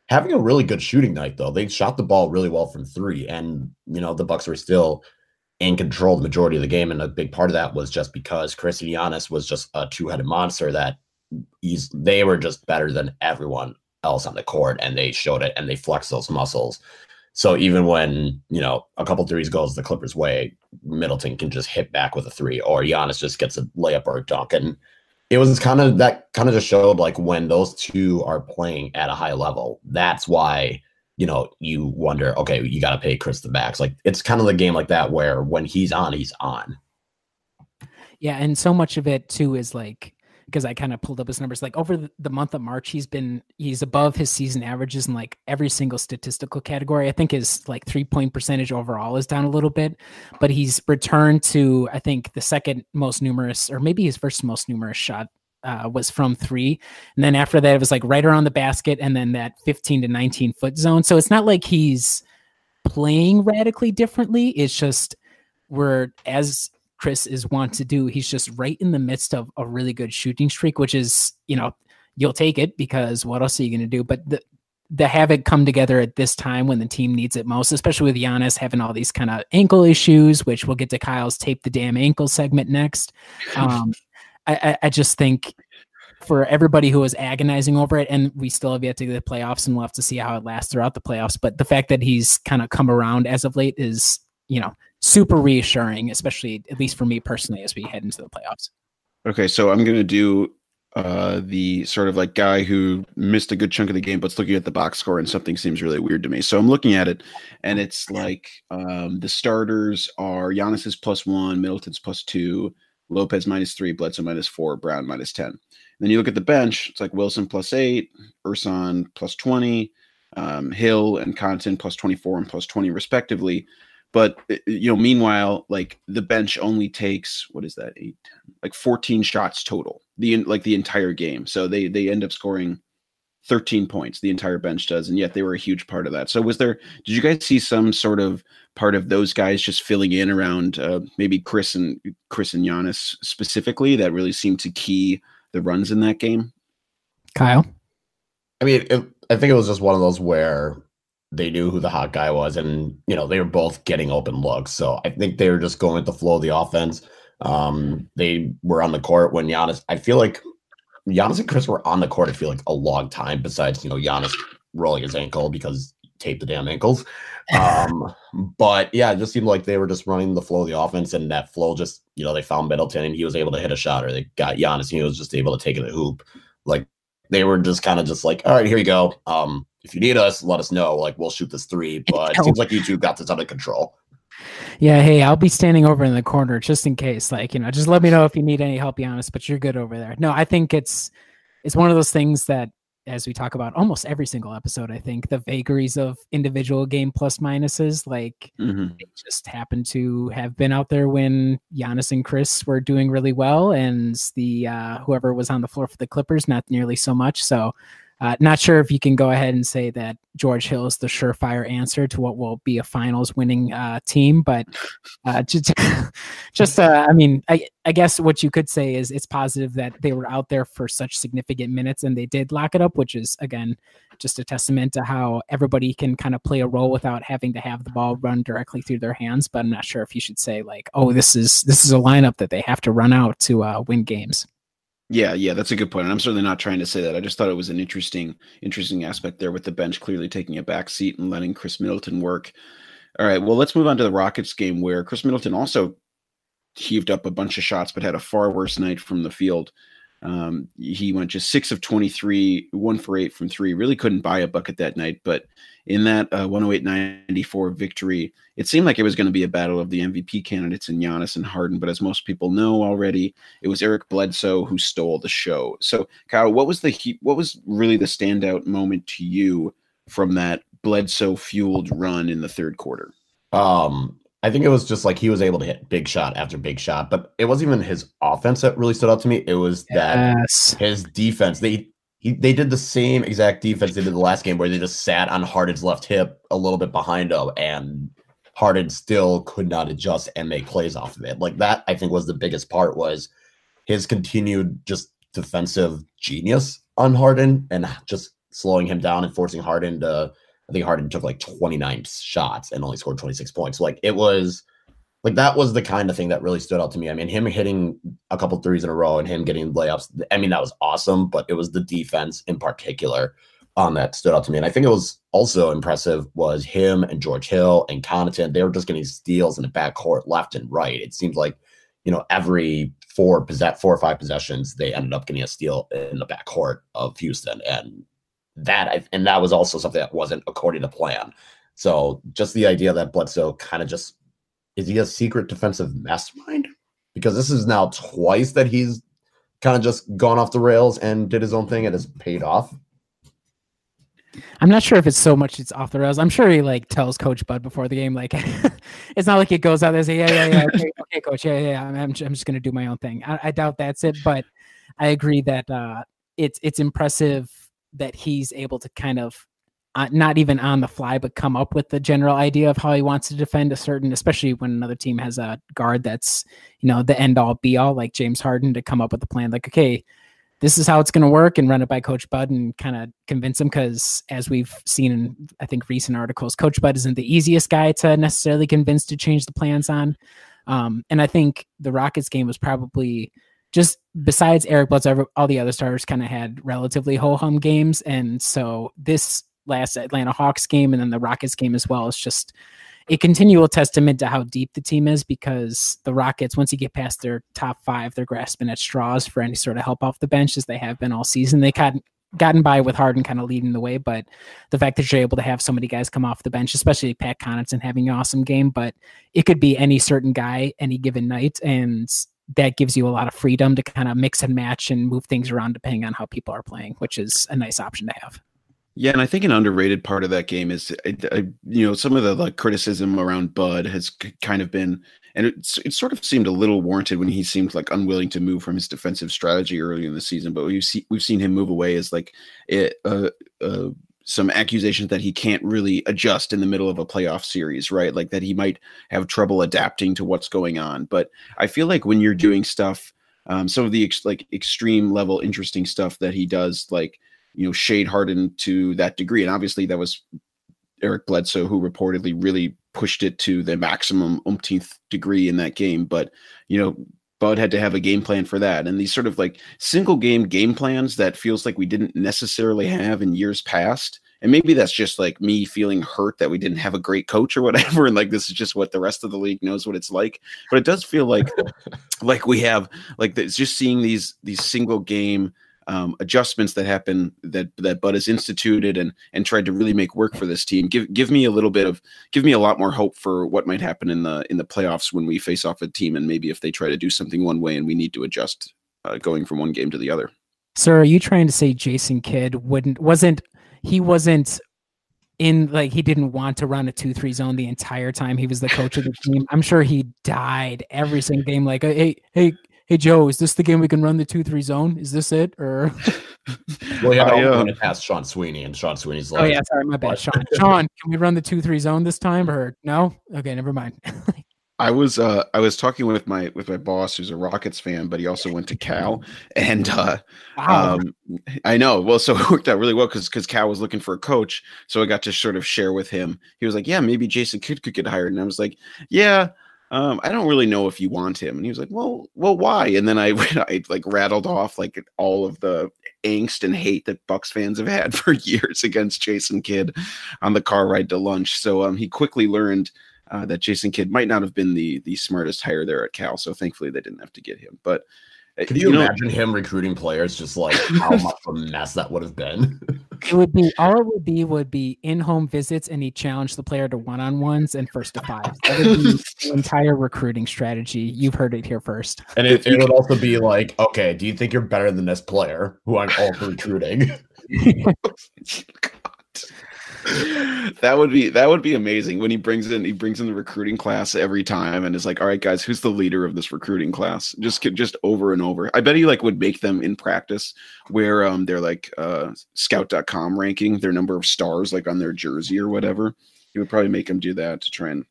having a really good shooting night though. They shot the ball really well from three, and you know the Bucks were still in control the majority of the game, and a big part of that was just because Khris Giannis was just a two-headed monster that he's they were just better than everyone else on the court, and they showed it and they flexed those muscles. So even when you know a couple threes goes the Clippers' way, Middleton can just hit back with a three, or Giannis just gets a layup or a dunk, and it was kind of that kind of just showed like when those two are playing at a high level, that's why you know you wonder, okay, you got to pay Khris the backs. Like it's kind of the game like that where when he's on, he's on. Yeah, and so much of it too is like because I kind of pulled up his numbers. Like over the, month of March, he's been he's above his season averages in like every single statistical category. I think his like three point percentage overall is down a little bit, but he's returned to I think the second most numerous, or maybe his first most numerous shot uh, was from three, and then after that it was like right around the basket, and then that fifteen to nineteen foot zone. So it's not like he's playing radically differently. It's just we're as Khris is wont to do. He's just right in the midst of a really good shooting streak, which is, you know, you'll take it because what else are you going to do? But the, the have it come together at this time when the team needs it most, especially with Giannis having all these kind of ankle issues, which we'll get to Kyle's tape the damn ankle segment next. Um, I, I, I just think for everybody who was agonizing over it, and we still have yet to get the playoffs, and we'll have to see how it lasts throughout the playoffs. But the fact that he's kind of come around as of late is, you know, super reassuring, especially at least for me personally as we head into the playoffs. Okay, so I'm gonna do uh the sort of like guy who missed a good chunk of the game but's looking at the box score and something seems really weird to me. So I'm looking at it and it's like um the starters are Giannis's plus one, Middleton's plus two, Lopez minus three, Bledsoe minus four, Brown minus ten. Then you look at the bench, it's like Wilson plus eight, Ersan plus 20, um, Hill and Connaughton plus 24 and plus 20 respectively. But uh, you know, meanwhile, like the bench only takes what is that eight, like 14 shots total, the like the entire game. So they they end up scoring 13 points. The entire bench does, and yet they were a huge part of that. So was there? Did you guys see some sort of part of those guys just filling in around uh, maybe Khris and Khris and Giannis specifically that really seemed to key the runs in that game? Kyle. I mean, it, I think it was just one of those where they knew who the hot guy was, and you know they were both getting open looks. So I think they were just going with the flow of the offense. Um, they were on the court when Giannis. I feel like Giannis and Khris were on the court. I feel like a long time. Besides, you know, Giannis rolling his ankle because tape the damn ankles. Um, but yeah, it just seemed like they were just running the flow of the offense, and that flow just you know they found Middleton and he was able to hit a shot, or they got Giannis and he was just able to take it a hoop. Like they were just kind of just like, all right, here you go. Um, if you need us, let us know. Like we'll shoot this three. But it seems like you two got this under control. Yeah, hey, I'll be standing over in the corner just in case. Like, you know, just let me know if you need any help, be honest, but you're good over there. No, I think it's it's one of those things that as we talk about almost every single episode, I think the vagaries of individual game plus minuses, like Mm-hmm. they just happened to have been out there when Giannis and Khris were doing really well, and the uh, whoever was on the floor for the Clippers not nearly so much. So, uh, not sure if you can go ahead and say that George Hill is the surefire answer to what will be a finals winning uh, team, but uh, just, just uh, I mean, I, I guess what you could say is it's positive that they were out there for such significant minutes and they did lock it up, which is again just a testament to how everybody can kind of play a role without having to have the ball run directly through their hands. But I'm not sure if you should say like, oh, this is this is a lineup that they have to run out to uh, win games. Yeah, yeah, that's a good point. And I'm certainly not trying to say that. I just thought it was an interesting, interesting aspect there with the bench clearly taking a back seat and letting Khris Middleton work. All right, well, let's move on to the Rockets game where Khris Middleton also heaved up a bunch of shots, but had a far worse night from the field. Um, he went just six of 23, one for eight from three. Really couldn't buy a bucket that night. But in that uh, 108 94 victory, it seemed like it was going to be a battle of the MVP candidates in Giannis and Harden. But as most people know already, it was Eric Bledsoe who stole the show. So, Kyle, what was the he- what was really the standout moment to you from that Bledsoe fueled run in the third quarter? Um, I think it was just like he was able to hit big shot after big shot, but it wasn't even his offense that really stood out to me. It was that Yes. his defense. They he, they did the same exact defense they did the last game, where they just sat on Harden's left hip a little bit behind him, and Harden still could not adjust and make plays off of it. Like that, I think was the biggest part was his continued just defensive genius on Harden and just slowing him down and forcing Harden to. I think Harden took like 29 shots and only scored 26 points. Like it was like that was the kind of thing that really stood out to me. I mean, him hitting a couple threes in a row and him getting layups. I mean, that was awesome, but it was the defense in particular um, that stood out to me. And I think it was also impressive was him and George Hill and Connaughton. They were just getting steals in the backcourt left and right. It seemed like, you know, every four possess four or five possessions, they ended up getting a steal in the backcourt of Houston. And that and that was also something that wasn't according to plan. So just the idea that Bledsoe kind of just is he a secret defensive mastermind? Because this is now twice that he's kind of just gone off the rails and did his own thing and has paid off. I'm not sure if it's so much it's off the rails. I'm sure he like tells Coach Bud before the game, like it's not like it goes out there and say, yeah, yeah, yeah, okay, okay, Coach, yeah, yeah, yeah, I'm, I'm, I'm just gonna do my own thing. I, I doubt that's it, but I agree that uh, it's it's impressive that he's able to kind of uh, not even on the fly, but come up with the general idea of how he wants to defend a certain, especially when another team has a guard that's you know the end all be all, like James Harden, to come up with a plan. Like, okay, this is how it's going to work and run it by Coach Bud and kind of convince him because as we've seen in I think recent articles, Coach Bud isn't the easiest guy to necessarily convince to change the plans on. Um, and I think the Rockets game was probably just besides Eric Bledsoe, all the other starters kind of had relatively ho hum games, and so this last Atlanta Hawks game and then the Rockets game as well is just a continual testament to how deep the team is because the Rockets, once you get past their top five, they're grasping at straws for any sort of help off the bench as they have been all season. They got gotten by with Harden kind of leading the way, but the fact that you're able to have so many guys come off the bench, especially Pat Connaughton having an awesome game, but it could be any certain guy any given night. And that gives you a lot of freedom to kind of mix and match and move things around depending on how people are playing, which is a nice option to have. Yeah, and I think an underrated part of that game is, I, I, you know, some of the like criticism around Bud has c- kind of been, and it, it sort of seemed a little warranted when he seemed like unwilling to move from his defensive strategy early in the season. But we've seen we've seen him move away as like it, uh, uh, some accusations that he can't really adjust in the middle of a playoff series, right? Like that he might have trouble adapting to what's going on. But I feel like when you're doing stuff, um, some of the ex- like extreme level interesting stuff that he does, like you know shade Harden to that degree, and obviously that was Eric Bledsoe who reportedly really pushed it to the maximum umpteenth degree in that game. But you know, Bud had to have a game plan for that, and these sort of like single game game plans that feels like we didn't necessarily have in years past. And maybe that's just like me feeling hurt that we didn't have a great coach or whatever, and like this is just what the rest of the league knows what it's like. But it does feel like like we have like it's just seeing these these single game um, adjustments that happen that that Bud has instituted and and tried to really make work for this team. Give give me a little bit of give me a lot more hope for what might happen in the in the playoffs when we face off a team and maybe if they try to do something one way and we need to adjust uh, going from one game to the other. Sir, are you trying to say Jason Kidd wouldn't wasn't he wasn't in like he didn't want to run a two three zone the entire time he was the coach of the team. I'm sure he died every single game. Like, hey, hey, hey, Joe, is this the game we can run the two three zone? Is this it? Or Well, yeah, I, I uh, uh, asked Sean Sweeney, and Sean Sweeney's like, oh yeah, sorry, my bad, Sean. Sean, can we run the two three zone this time? Or no? Okay, never mind. I was uh I was talking with my with my boss who's a Rockets fan, but he also went to Cal, and uh wow. um I know. Well, so it worked out really well because because Cal was looking for a coach, so I got to sort of share with him. He was like, "Yeah, maybe Jason Kidd could get hired," and I was like, "Yeah." Um, I don't really know if you want him, and he was like, "Well, well, why?" And then I, I like rattled off like all of the angst and hate that Bucks fans have had for years against Jason Kidd on the car ride to lunch. So um, he quickly learned uh, that Jason Kidd might not have been the the smartest hire there at Cal. So thankfully they didn't have to get him. But Could you, know, imagine him recruiting players? Just like how much of a mess that would have been. it would be all it would be would be in home visits, and he challenged the player to one on ones and first to five. That would be the entire recruiting strategy. You've heard it here first. And it, it would also be like, okay, do you think you're better than this player who I'm also recruiting? that would be that would be amazing when he brings in he brings in the recruiting class every time and is like all right guys who's the leader of this recruiting class? Just just over and over. I bet he like would make them in practice where um they're like uh scout.com ranking their number of stars like on their jersey or whatever. He would probably make them do that to try and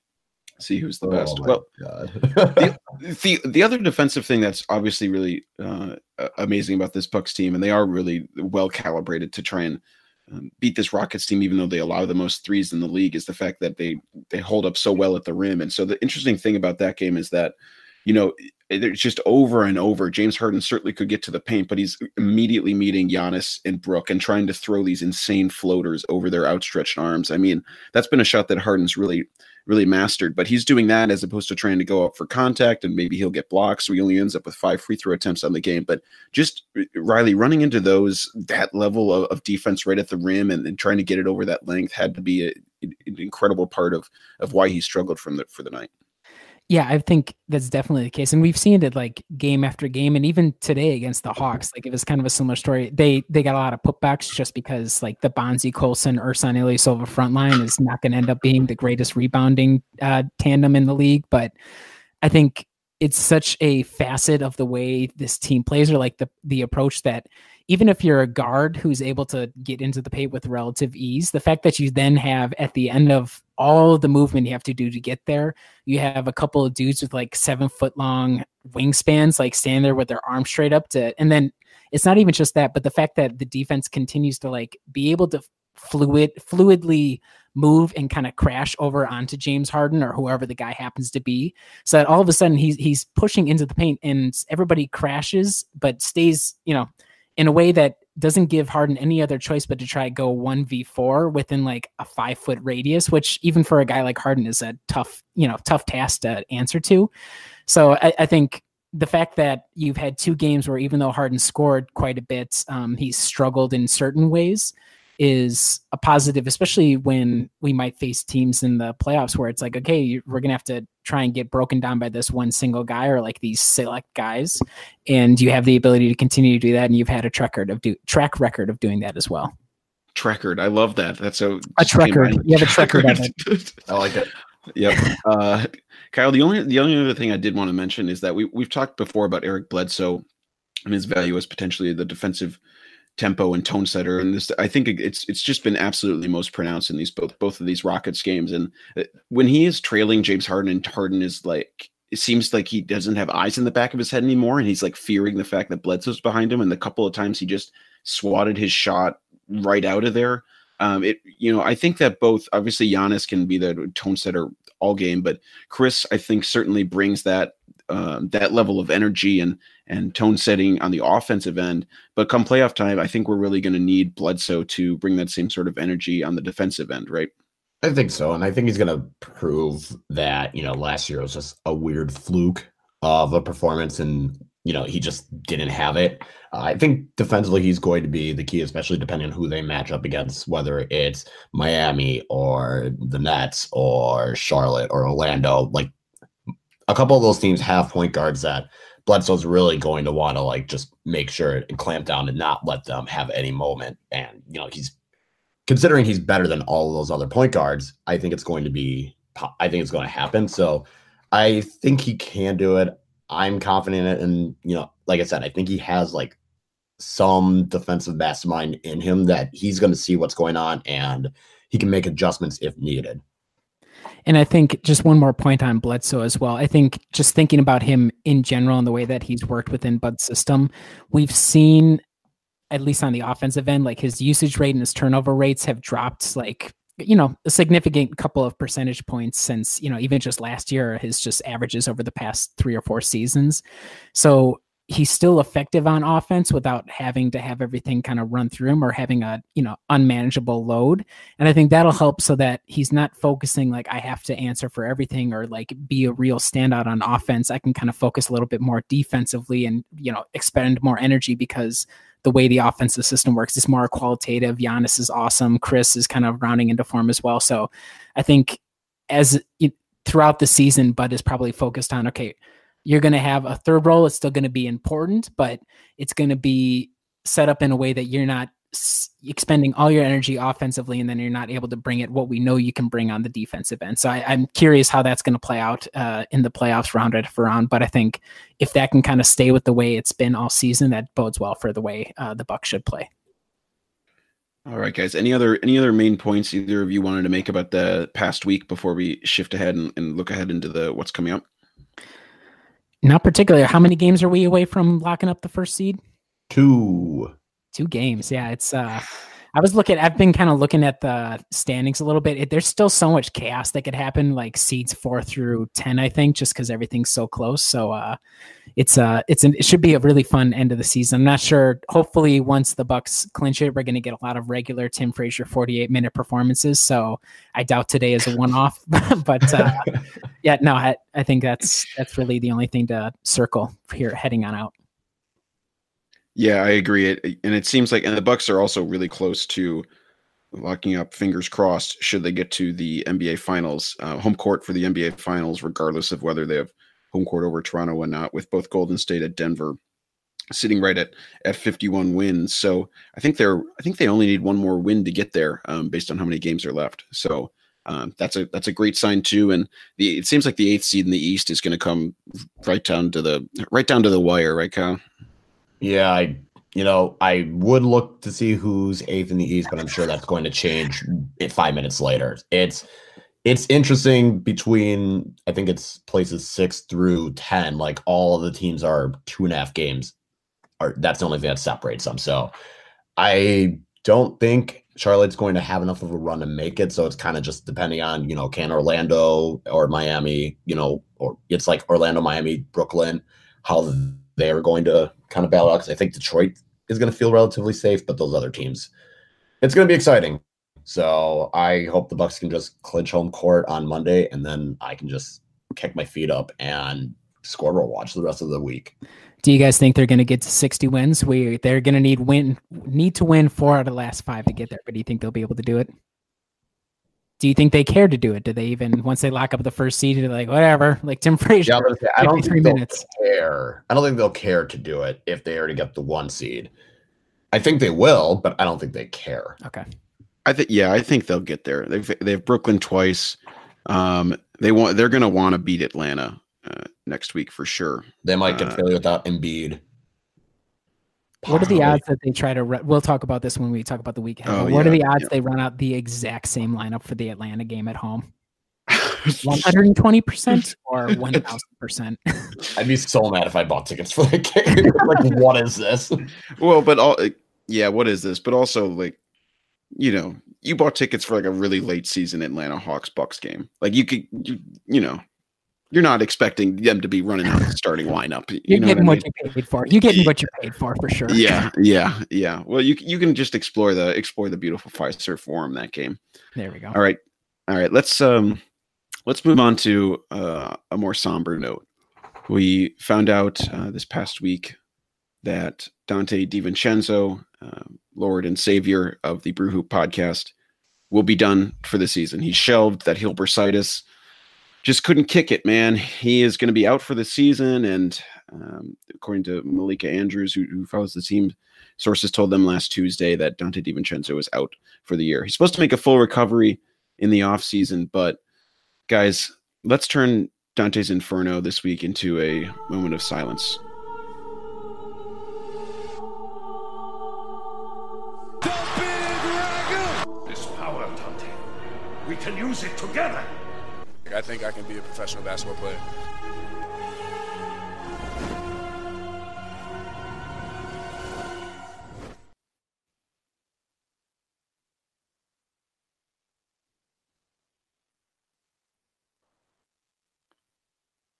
see who's the best. Oh my well God. the the other defensive thing that's obviously really uh, amazing about this Bucks team, and they are really well calibrated to try and um, beat this Rockets team, even though they allow the most threes in the league, is the fact that they they hold up so well at the rim. And so the interesting thing about that game is that you know it's just over and over. James Harden certainly could get to the paint, but he's immediately meeting Giannis and Brook and trying to throw these insane floaters over their outstretched arms. I mean, that's been a shot that Harden's really really mastered, but he's doing that as opposed to trying to go up for contact and maybe he'll get blocked. So he only ends up with five free throw attempts on the game. But just uh, Riley running into those, that level of, of defense right at the rim and, and trying to get it over that length had to be a, an incredible part of, of why he struggled from the, for the night. Yeah, I think that's definitely the case, and we've seen it like game after game, and even today against the Hawks, like it was kind of a similar story. They they got a lot of putbacks just because like the Bonzie Colson Ersan Ilyasova front line is not going to end up being the greatest rebounding uh, tandem in the league, but I think it's such a facet of the way this team plays, or like the the approach that even if you're a guard who's able to get into the paint with relative ease, the fact that you then have at the end of all the movement you have to do to get there, you have a couple of dudes with like seven foot long wingspans, like standing there with their arms straight up to, and then it's not even just that, but the fact that the defense continues to like be able to fluid fluidly move and kind of crash over onto James Harden or whoever the guy happens to be. So that all of a sudden he's he's pushing into the paint and everybody crashes but stays, you know, in a way that doesn't give Harden any other choice but to try to go 1v4 within like a 5 foot radius, which even for a guy like Harden is a tough, you know, tough task to answer to. So I, I think the fact that you've had two games where even though Harden scored quite a bit, um, he's struggled in certain ways is a positive, especially when we might face teams in the playoffs where it's like, okay, we're gonna have to try and get broken down by this one single guy or like these select guys, and you have the ability to continue to do that, and you've had a track record of do track record of doing that as well. Trackard, I love that. That's so A track record. You have a track record of it. I like it. Yep. Uh, Kyle, the only the only other thing I did want to mention is that we we've talked before about Eric Bledsoe and his value as potentially the defensive tempo and tone setter, and this I think it's it's just been absolutely most pronounced in these both both of these Rockets games. And uh, when he is trailing James Harden, and Harden is like it seems like he doesn't have eyes in the back of his head anymore, and he's like fearing the fact that Bledsoe's behind him. And the couple of times he just swatted his shot right out of there. Um, it you know I think that both obviously Giannis can be the tone setter all game, but Khris I think certainly brings that um, that level of energy and and tone setting on the offensive end. But come playoff time, I think we're really going to need Bledsoe to bring that same sort of energy on the defensive end, right? I think so, and I think he's going to prove that you know last year was just a weird fluke of a performance, and you know he just didn't have it. Uh, I think defensively he's going to be the key, especially depending on who they match up against, whether it's Miami or the Nets or Charlotte or Orlando. Like a couple of those teams have point guards that Bledsoe's really going to want to like just make sure and clamp down and not let them have any moment. And you know he's considering he's better than all those other point guards. I think it's going to be. I think it's going to happen. So I think he can do it. I'm confident in it. And, you know, like I said, I think he has like some defensive mastermind in him that he's going to see what's going on and he can make adjustments if needed. And I think just one more point on Bledsoe as well. I think just thinking about him in general and the way that he's worked within Bud's system, we've seen, at least on the offensive end, like his usage rate and his turnover rates have dropped like you know a significant couple of percentage points since you know even just last year his just averages over the past three or four seasons so he's still effective on offense without having to have everything kind of run through him or having a you know unmanageable load and i think that'll help so that he's not focusing like i have to answer for everything or like be a real standout on offense i can kind of focus a little bit more defensively and you know expend more energy because the way the offensive system works is more qualitative. Giannis is awesome. Khris is kind of rounding into form as well. So I think as it, throughout the season, Bud is probably focused on okay, you're going to have a third role. It's still going to be important, but it's going to be set up in a way that you're not expending all your energy offensively and then you're not able to bring it what we know you can bring on the defensive end. So I, am curious how that's going to play out uh, in the playoffs round after round. But I think if that can kind of stay with the way it's been all season, that bodes well for the way uh, the Bucks should play. All right, guys. Any other any other main points either of you wanted to make about the past week before we shift ahead and, and look ahead into the what's coming up? Not particularly. How many games are we away from locking up the first seed? Two. Two games. Yeah, it's uh I was looking I've been kind of looking at the standings a little bit. It, there's still so much chaos that could happen like seeds 4 through 10 I think just cuz everything's so close. So uh it's uh it's an, it should be a really fun end of the season. I'm not sure hopefully once the Bucks clinch it we're going to get a lot of regular Tim Frazier 48 minute performances. So I doubt today is a one off but uh yeah, no, I, I think that's that's really the only thing to circle here heading on out. Yeah, I agree. It, and it seems like, and the Bucks are also really close to locking up. Fingers crossed, should they get to the NBA Finals, uh, home court for the NBA Finals, regardless of whether they have home court over Toronto or not. With both Golden State at Denver sitting right at at 51 wins, so I think they're I think they only need one more win to get there, um, based on how many games are left. So. Um, that's a that's a great sign too, and the it seems like the eighth seed in the East is going to come right down to the right down to the wire, right, Kyle? Yeah, I you know, I would look to see who's eighth in the East, but I'm sure that's going to change five minutes later. It's it's interesting between I think it's places six through ten. Like all of the teams are two and a half games. Are that's the only thing that separates them. So I don't think Charlotte's going to have enough of a run to make it. So it's kind of just depending on, you know, can Orlando or Miami, you know, or it's like Orlando, Miami, Brooklyn, how they're going to kind of battle out because I think Detroit is going to feel relatively safe, but those other teams, it's going to be exciting. So I hope the Bucks can just clinch home court on Monday, and then I can just kick my feet up and scoreboard watch the rest of the week. Do you guys think they're going to get to 60 wins? We they're going to need win need to win four out of the last five to get there. But do you think they'll be able to do it? Do you think they care to do it? Do they even once they lock up the first seed, they're like whatever, like Tim Frazier? Yeah, but I don't 53 think they'll minutes. care. I don't think they'll care to do it if they already get the one seed. I think they will, but I don't think they care. Okay. I think yeah, I think they'll get there. They've they have Brooklyn twice. Um, they want they're going to want to beat Atlanta uh, next week for sure. They might get Uh, Philly without Embiid. What are the odds that they try to? Ru- we'll talk about this when we talk about the weekend. Oh, but what are the odds yeah. they run out the exact same lineup for the Atlanta game at home? One hundred and twenty percent or one thousand percent? I'd be so mad if I bought tickets for the game. like, what is this? well, but all yeah, what is this? But also like, you know, you bought tickets for like a really late season Atlanta Hawks Bucks game. Like you could, you, you know, you're not expecting them to be running out the starting lineup. You You're know getting what I what you paid for. You're getting what you paid for for sure. Yeah, yeah, yeah. Well, you you can just explore the explore the beautiful Fiserv Forum that game. There we go. All right, all right. Let's um, let's move on to uh, a more somber note. We found out uh, this past week that Dante DiVincenzo, uh, Lord and Savior of the Brew Hoop podcast, will be done for the season. He shelved that heel bursitis. Just couldn't kick it, man. He is going to be out for the season, and um, according to Malika Andrews, who, who follows the team, sources told them last Tuesday that Dante DiVincenzo is out for the year. He's supposed to make a full recovery in the offseason, but guys, let's turn Dante's Inferno this week into a moment of silence. This power, Dante. We can use it together. I think I can be a professional basketball player.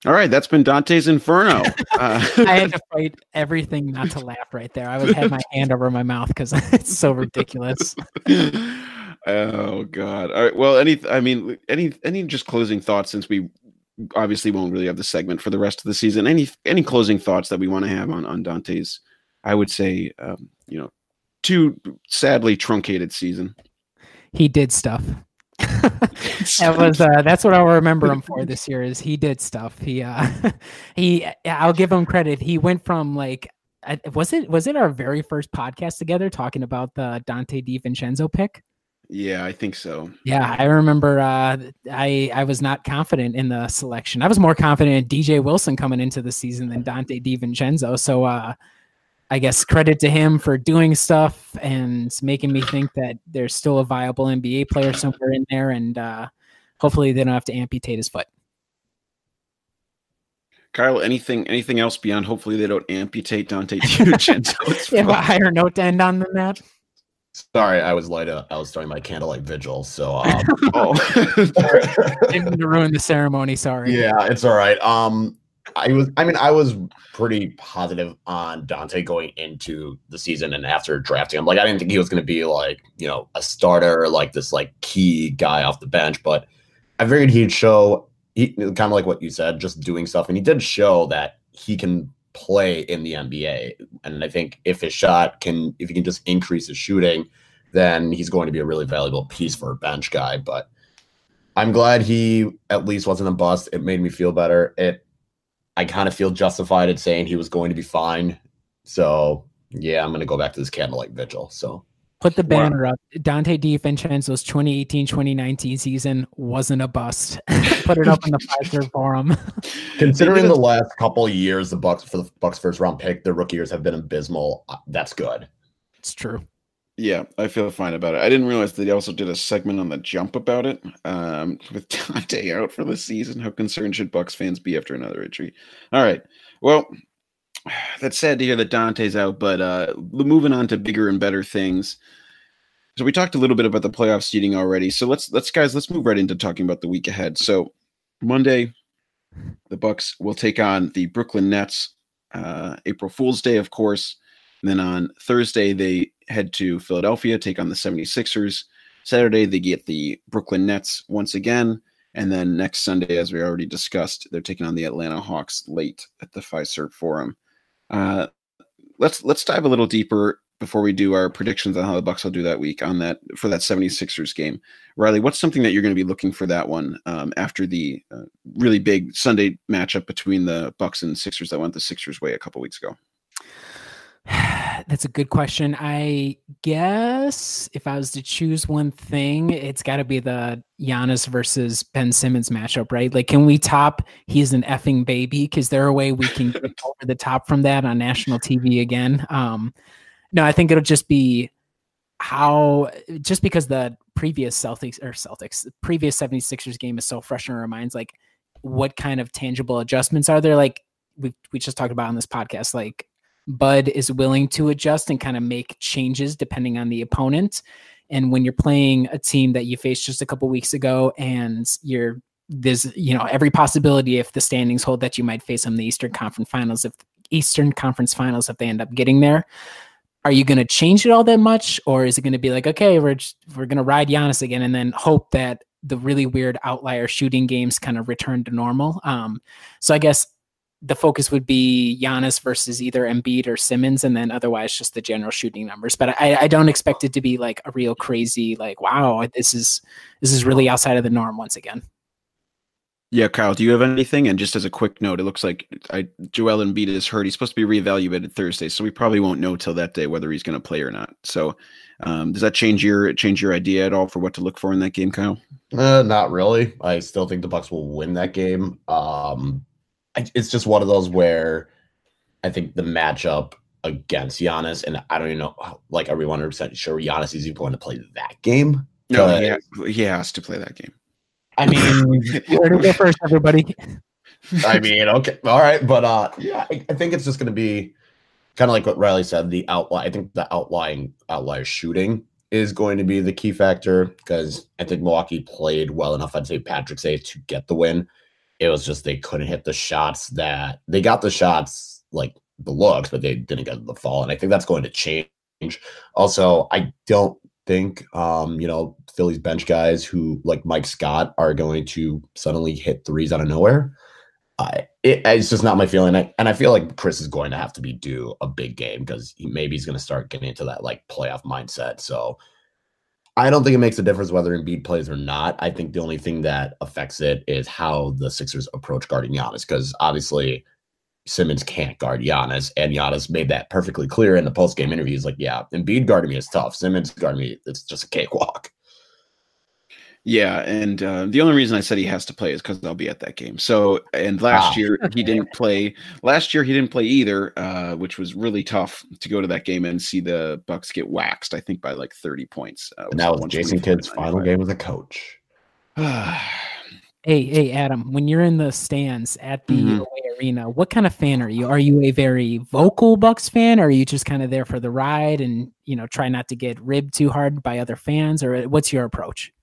All right, that's been Dante's Inferno. Uh, I had to fight everything not to laugh right there. I would have my hand over my mouth because it's so ridiculous. oh God! All right. Well, any, I mean, any, any just closing thoughts since we obviously won't really have the segment for the rest of the season. Any, any closing thoughts that we want to have on on Dante's? I would say, um, you know, too sadly truncated season. He did stuff. that was uh, that's what I'll remember him for this year is he did stuff. He uh he I'll give him credit. He went from like was it was it our very first podcast together talking about the Dante DiVincenzo pick? Yeah, I think so. Yeah, I remember uh I I was not confident in the selection. I was more confident in DJ Wilson coming into the season than Dante DiVincenzo. So uh I guess credit to him for doing stuff and making me think that there's still a viable NBA player somewhere in there, and uh, hopefully they don't have to amputate his foot. Kyle, anything, anything else beyond? Hopefully, they don't amputate Dante DiVincenzo. Have a higher note to end on than that. Sorry, I was light. I was starting my candlelight vigil. So, um, Oh. Didn't mean to ruin the ceremony. Sorry. yeah, it's all right. Um, I was. I mean, I was pretty positive on Dante going into the season and after drafting him. Like, I didn't think he was going to be like you know a starter, like this like key guy off the bench. But I figured he'd show, he, kind of like what you said, just doing stuff, and he did show that he can play in the NBA. And I think if his shot can, if he can just increase his shooting, then he's going to be a really valuable piece for a bench guy. But I'm glad he at least wasn't a bust. It made me feel better. It, I kind of feel justified in saying he was going to be fine. So yeah, I'm going to go back to this candlelight vigil. So Put the banner up. Dante DiVincenzo's 2018-2019 season wasn't a bust. Put it up in the Fiserv forum. considering the last couple of years, the Bucks for the Bucks first round pick, their rookie years have been abysmal. uh, That's good. It's true. Yeah, I feel fine about it. I didn't realize they also did a segment on the jump about it. Um, with Dante out for the season, how concerned should Bucks fans be after another injury? All right. Well, that's sad to hear that Dante's out, but uh, moving on to bigger and better things. So we talked a little bit about the playoff seeding already. So let's let's guys let's move right into talking about the week ahead. So Monday, the Bucks will take on the Brooklyn Nets. Uh, April Fool's Day, of course. And then on Thursday, they head to Philadelphia, take on the 76ers. Saturday, they get the Brooklyn Nets once again. And then next Sunday, as we already discussed, they're taking on the Atlanta Hawks late at the Fiserv Forum. Uh, let's let's dive a little deeper before we do our predictions on how the Bucks will do that week on that for that 76ers game. Riley, what's something that you're going to be looking for that one um, after the uh, really big Sunday matchup between the Bucks and Sixers that went the Sixers way a couple weeks ago? That's a good question. I guess if I was to choose one thing, it's got to be the Giannis versus Ben Simmons matchup, right? Like, can we top he's an effing baby? Because there a way we can get over the top from that on national TV again? Um, no, I think it'll just be how just because the previous Celtics or Celtics, previous 76ers game is so fresh in our minds, like what kind of tangible adjustments are there? Like we we just talked about on this podcast, like Bud is willing to adjust and kind of make changes depending on the opponent. And when you're playing a team that you faced just a couple weeks ago and you're there's you know every possibility if the standings hold that you might face them in the Eastern Conference Finals if Eastern Conference Finals if they end up getting there are you going to change it all that much or is it going to be like okay we're just, we're going to ride Giannis again and then hope that the really weird outlier shooting games kind of return to normal um, so i guess the focus would be Giannis versus either Embiid or Simmons, and then otherwise just the general shooting numbers. But I, I don't expect it to be like a real crazy, like, wow, this is this is really outside of the norm once again. Yeah, Kyle, do you have anything? And just as a quick note, it looks like I, Joel Embiid is hurt. He's supposed to be reevaluated Thursday, so we probably won't know till that day whether he's going to play or not. So, um, does that change your change your idea at all for what to look for in that game, Kyle? Uh, not really. I still think the Bucks will win that game. Um, I, it's just one of those where I think the matchup against Giannis, and I don't even know, like, are we 100 percent sure Giannis is even going to play that game? No, he has, he has to play that game. I mean, Where to go first, everybody? I mean, okay, all right, but uh, yeah, I, I think it's just going to be kind of like what Riley said. The outline, I think the outlying outlier shooting is going to be the key factor because I think Milwaukee played well enough. I'd say Patrick say to get the win. It was just they couldn't hit the shots that they got the shots like the looks, but they didn't get the fall, and I think that's going to change. Also, I don't think um, you know Philly's bench guys who like Mike Scott are going to suddenly hit threes out of nowhere. I it, it's just not my feeling, I, and I feel like Khris is going to have to be due a big game because he, maybe he's going to start getting into that like playoff mindset. So I don't think it makes a difference whether Embiid plays or not. I think the only thing that affects it is how the Sixers approach guarding Giannis because obviously Simmons can't guard Giannis, and Giannis made that perfectly clear in the post game interview. He's like, "Yeah, Embiid guarding me is tough. Simmons guarding me, it's just a cakewalk." Yeah, and uh, the only reason I said he has to play is because I'll be at that game. So, and last Ah. year he didn't play. Last year he didn't play either, uh, which was really tough to go to that game and see the Bucks get waxed. I think by like thirty points. Uh, it And that was Jason Kidd's final game as a coach. Hey, hey, Adam, when you're in the stands at the Mhm. arena, what kind of fan are you? Are you a very vocal Bucks fan, or are you just kind of there for the ride and you know try not to get ribbed too hard by other fans, or what's your approach?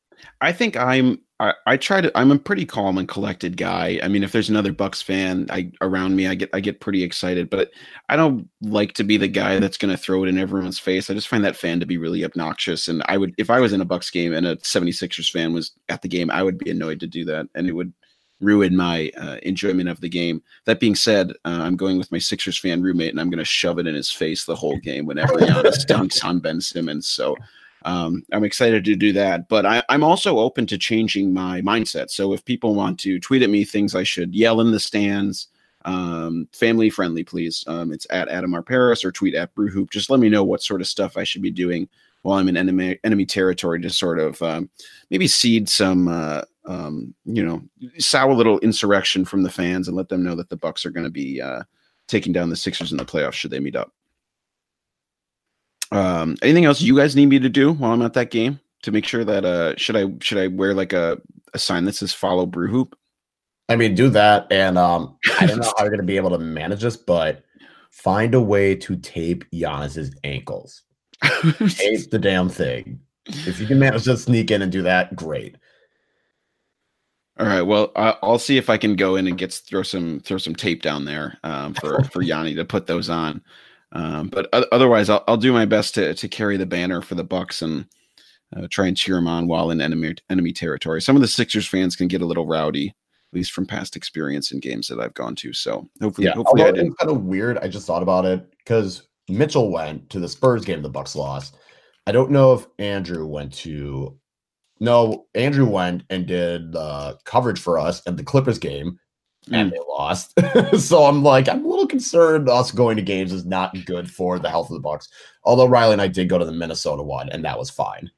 I think I'm. I, I try to. I'm a pretty calm and collected guy. I mean, if there's another Bucks fan I, around me, I get I get pretty excited. But I don't like to be the guy that's going to throw it in everyone's face. I just find that fan to be really obnoxious. And I would, if I was in a Bucks game and a 76ers fan was at the game, I would be annoyed to do that, and it would ruin my uh, enjoyment of the game. That being said, uh, I'm going with my Sixers fan roommate, and I'm going to shove it in his face the whole game whenever Giannis dunks on Ben Simmons. So um, I'm excited to do that. But I, I'm also open to changing my mindset. So if people want to tweet at me things I should yell in the stands, um, family friendly, please. Um, it's at Adam R. Paris or tweet at Brewhoop. Just let me know what sort of stuff I should be doing while I'm in enemy enemy territory to sort of um, maybe seed some, uh, um, you know, sow a little insurrection from the fans and let them know that the Bucks are going to be uh, taking down the Sixers in the playoffs should they meet up. Um, anything else you guys need me to do while I'm at that game to make sure that uh should I should I wear like a, a sign that says follow brew hoop? I mean, do that, and um, I don't know how you're going to be able to manage this, but find a way to tape Giannis's ankles. Tape the damn thing. If you can manage to sneak in and do that, great. All right. Well, I'll see if I can go in and get throw some throw some tape down there um, for for Yanni to put those on. Um, but otherwise, I'll, I'll do my best to to carry the banner for the Bucks and uh, try and cheer them on while in enemy enemy territory. Some of the Sixers fans can get a little rowdy, at least from past experience in games that I've gone to. So hopefully, Yeah, hopefully I didn't. kind of weird. I just thought about it because Mitchell went to the Spurs game the Bucks lost. I don't know if Andrew went to. No, Andrew went and did uh, coverage for us at the Clippers game, and they lost. so I'm like, I'm a little concerned. Us going to games is not good for the health of the Bucks. Although Riley and I did go to the Minnesota one, and that was fine.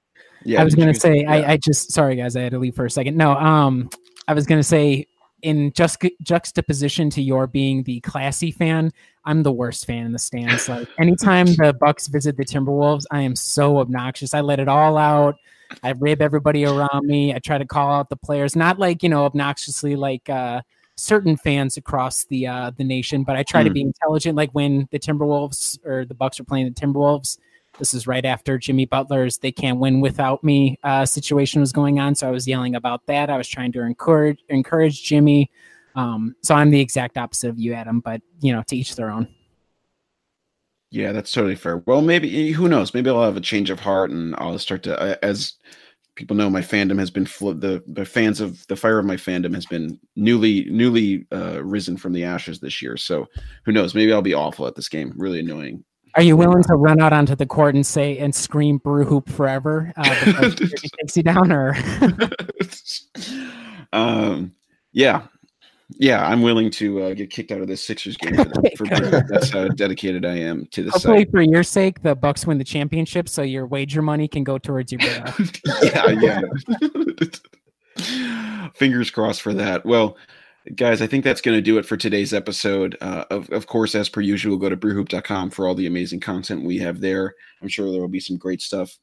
Yeah, I was gonna you- say, yeah. I, I just sorry guys, I had to leave for a second. No, um, I was gonna say in just juxtaposition to your being the classy fan, I'm the worst fan in the stands. Like anytime the Bucks visit the Timberwolves, I am so obnoxious. I let it all out. I rib everybody around me. I try to call out the players, not like you know obnoxiously like uh, certain fans across the uh, the nation, but I try to Mm. be intelligent. Like when the Timberwolves or the Bucks are playing the Timberwolves, this is right after Jimmy Butler's "they can't win without me" uh, situation was going on. So I was yelling about that. I was trying to encourage encourage Jimmy. Um, so I'm the exact opposite of you, Adam. But you know, to each their own. Yeah, that's totally fair. Well, maybe who knows? Maybe I'll have a change of heart and I'll start to, uh, as people know, my fandom has been fl- the the fans of the fire of my fandom has been newly newly uh, risen from the ashes this year. So who knows? Maybe I'll be awful at this game. Really annoying. Are you willing to run out onto the court and say and scream "brew hoop forever" uh, takes you down, or um, yeah, yeah, I'm willing to uh, get kicked out of this Sixers game. For, that, for that's how dedicated I am to the hopefully site. for your sake, the Bucks win the championship, so your wager money can go towards your. Yeah, yeah. Fingers crossed for that. Well, guys, I think that's going to do it for today's episode. Uh, of, of course, as per usual, go to brewhoop.com for all the amazing content we have there. I'm sure there will be some great stuff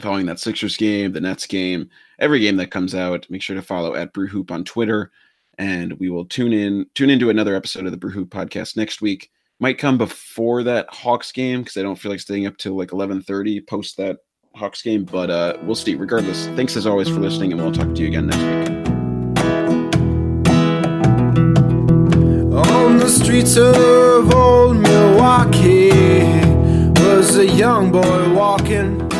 following that Sixers game, the Nets game, every game that comes out. Make sure to follow at brewhoop on Twitter, and we will tune in tune into another episode of the Brewhoop podcast next week. Might come before that Hawks game because I don't feel like staying up till like 11:30 post that Hawks game, but uh, we'll see. Regardless, thanks as always for listening, and we'll talk to you again next week. On the streets of old Milwaukee was a young boy walking.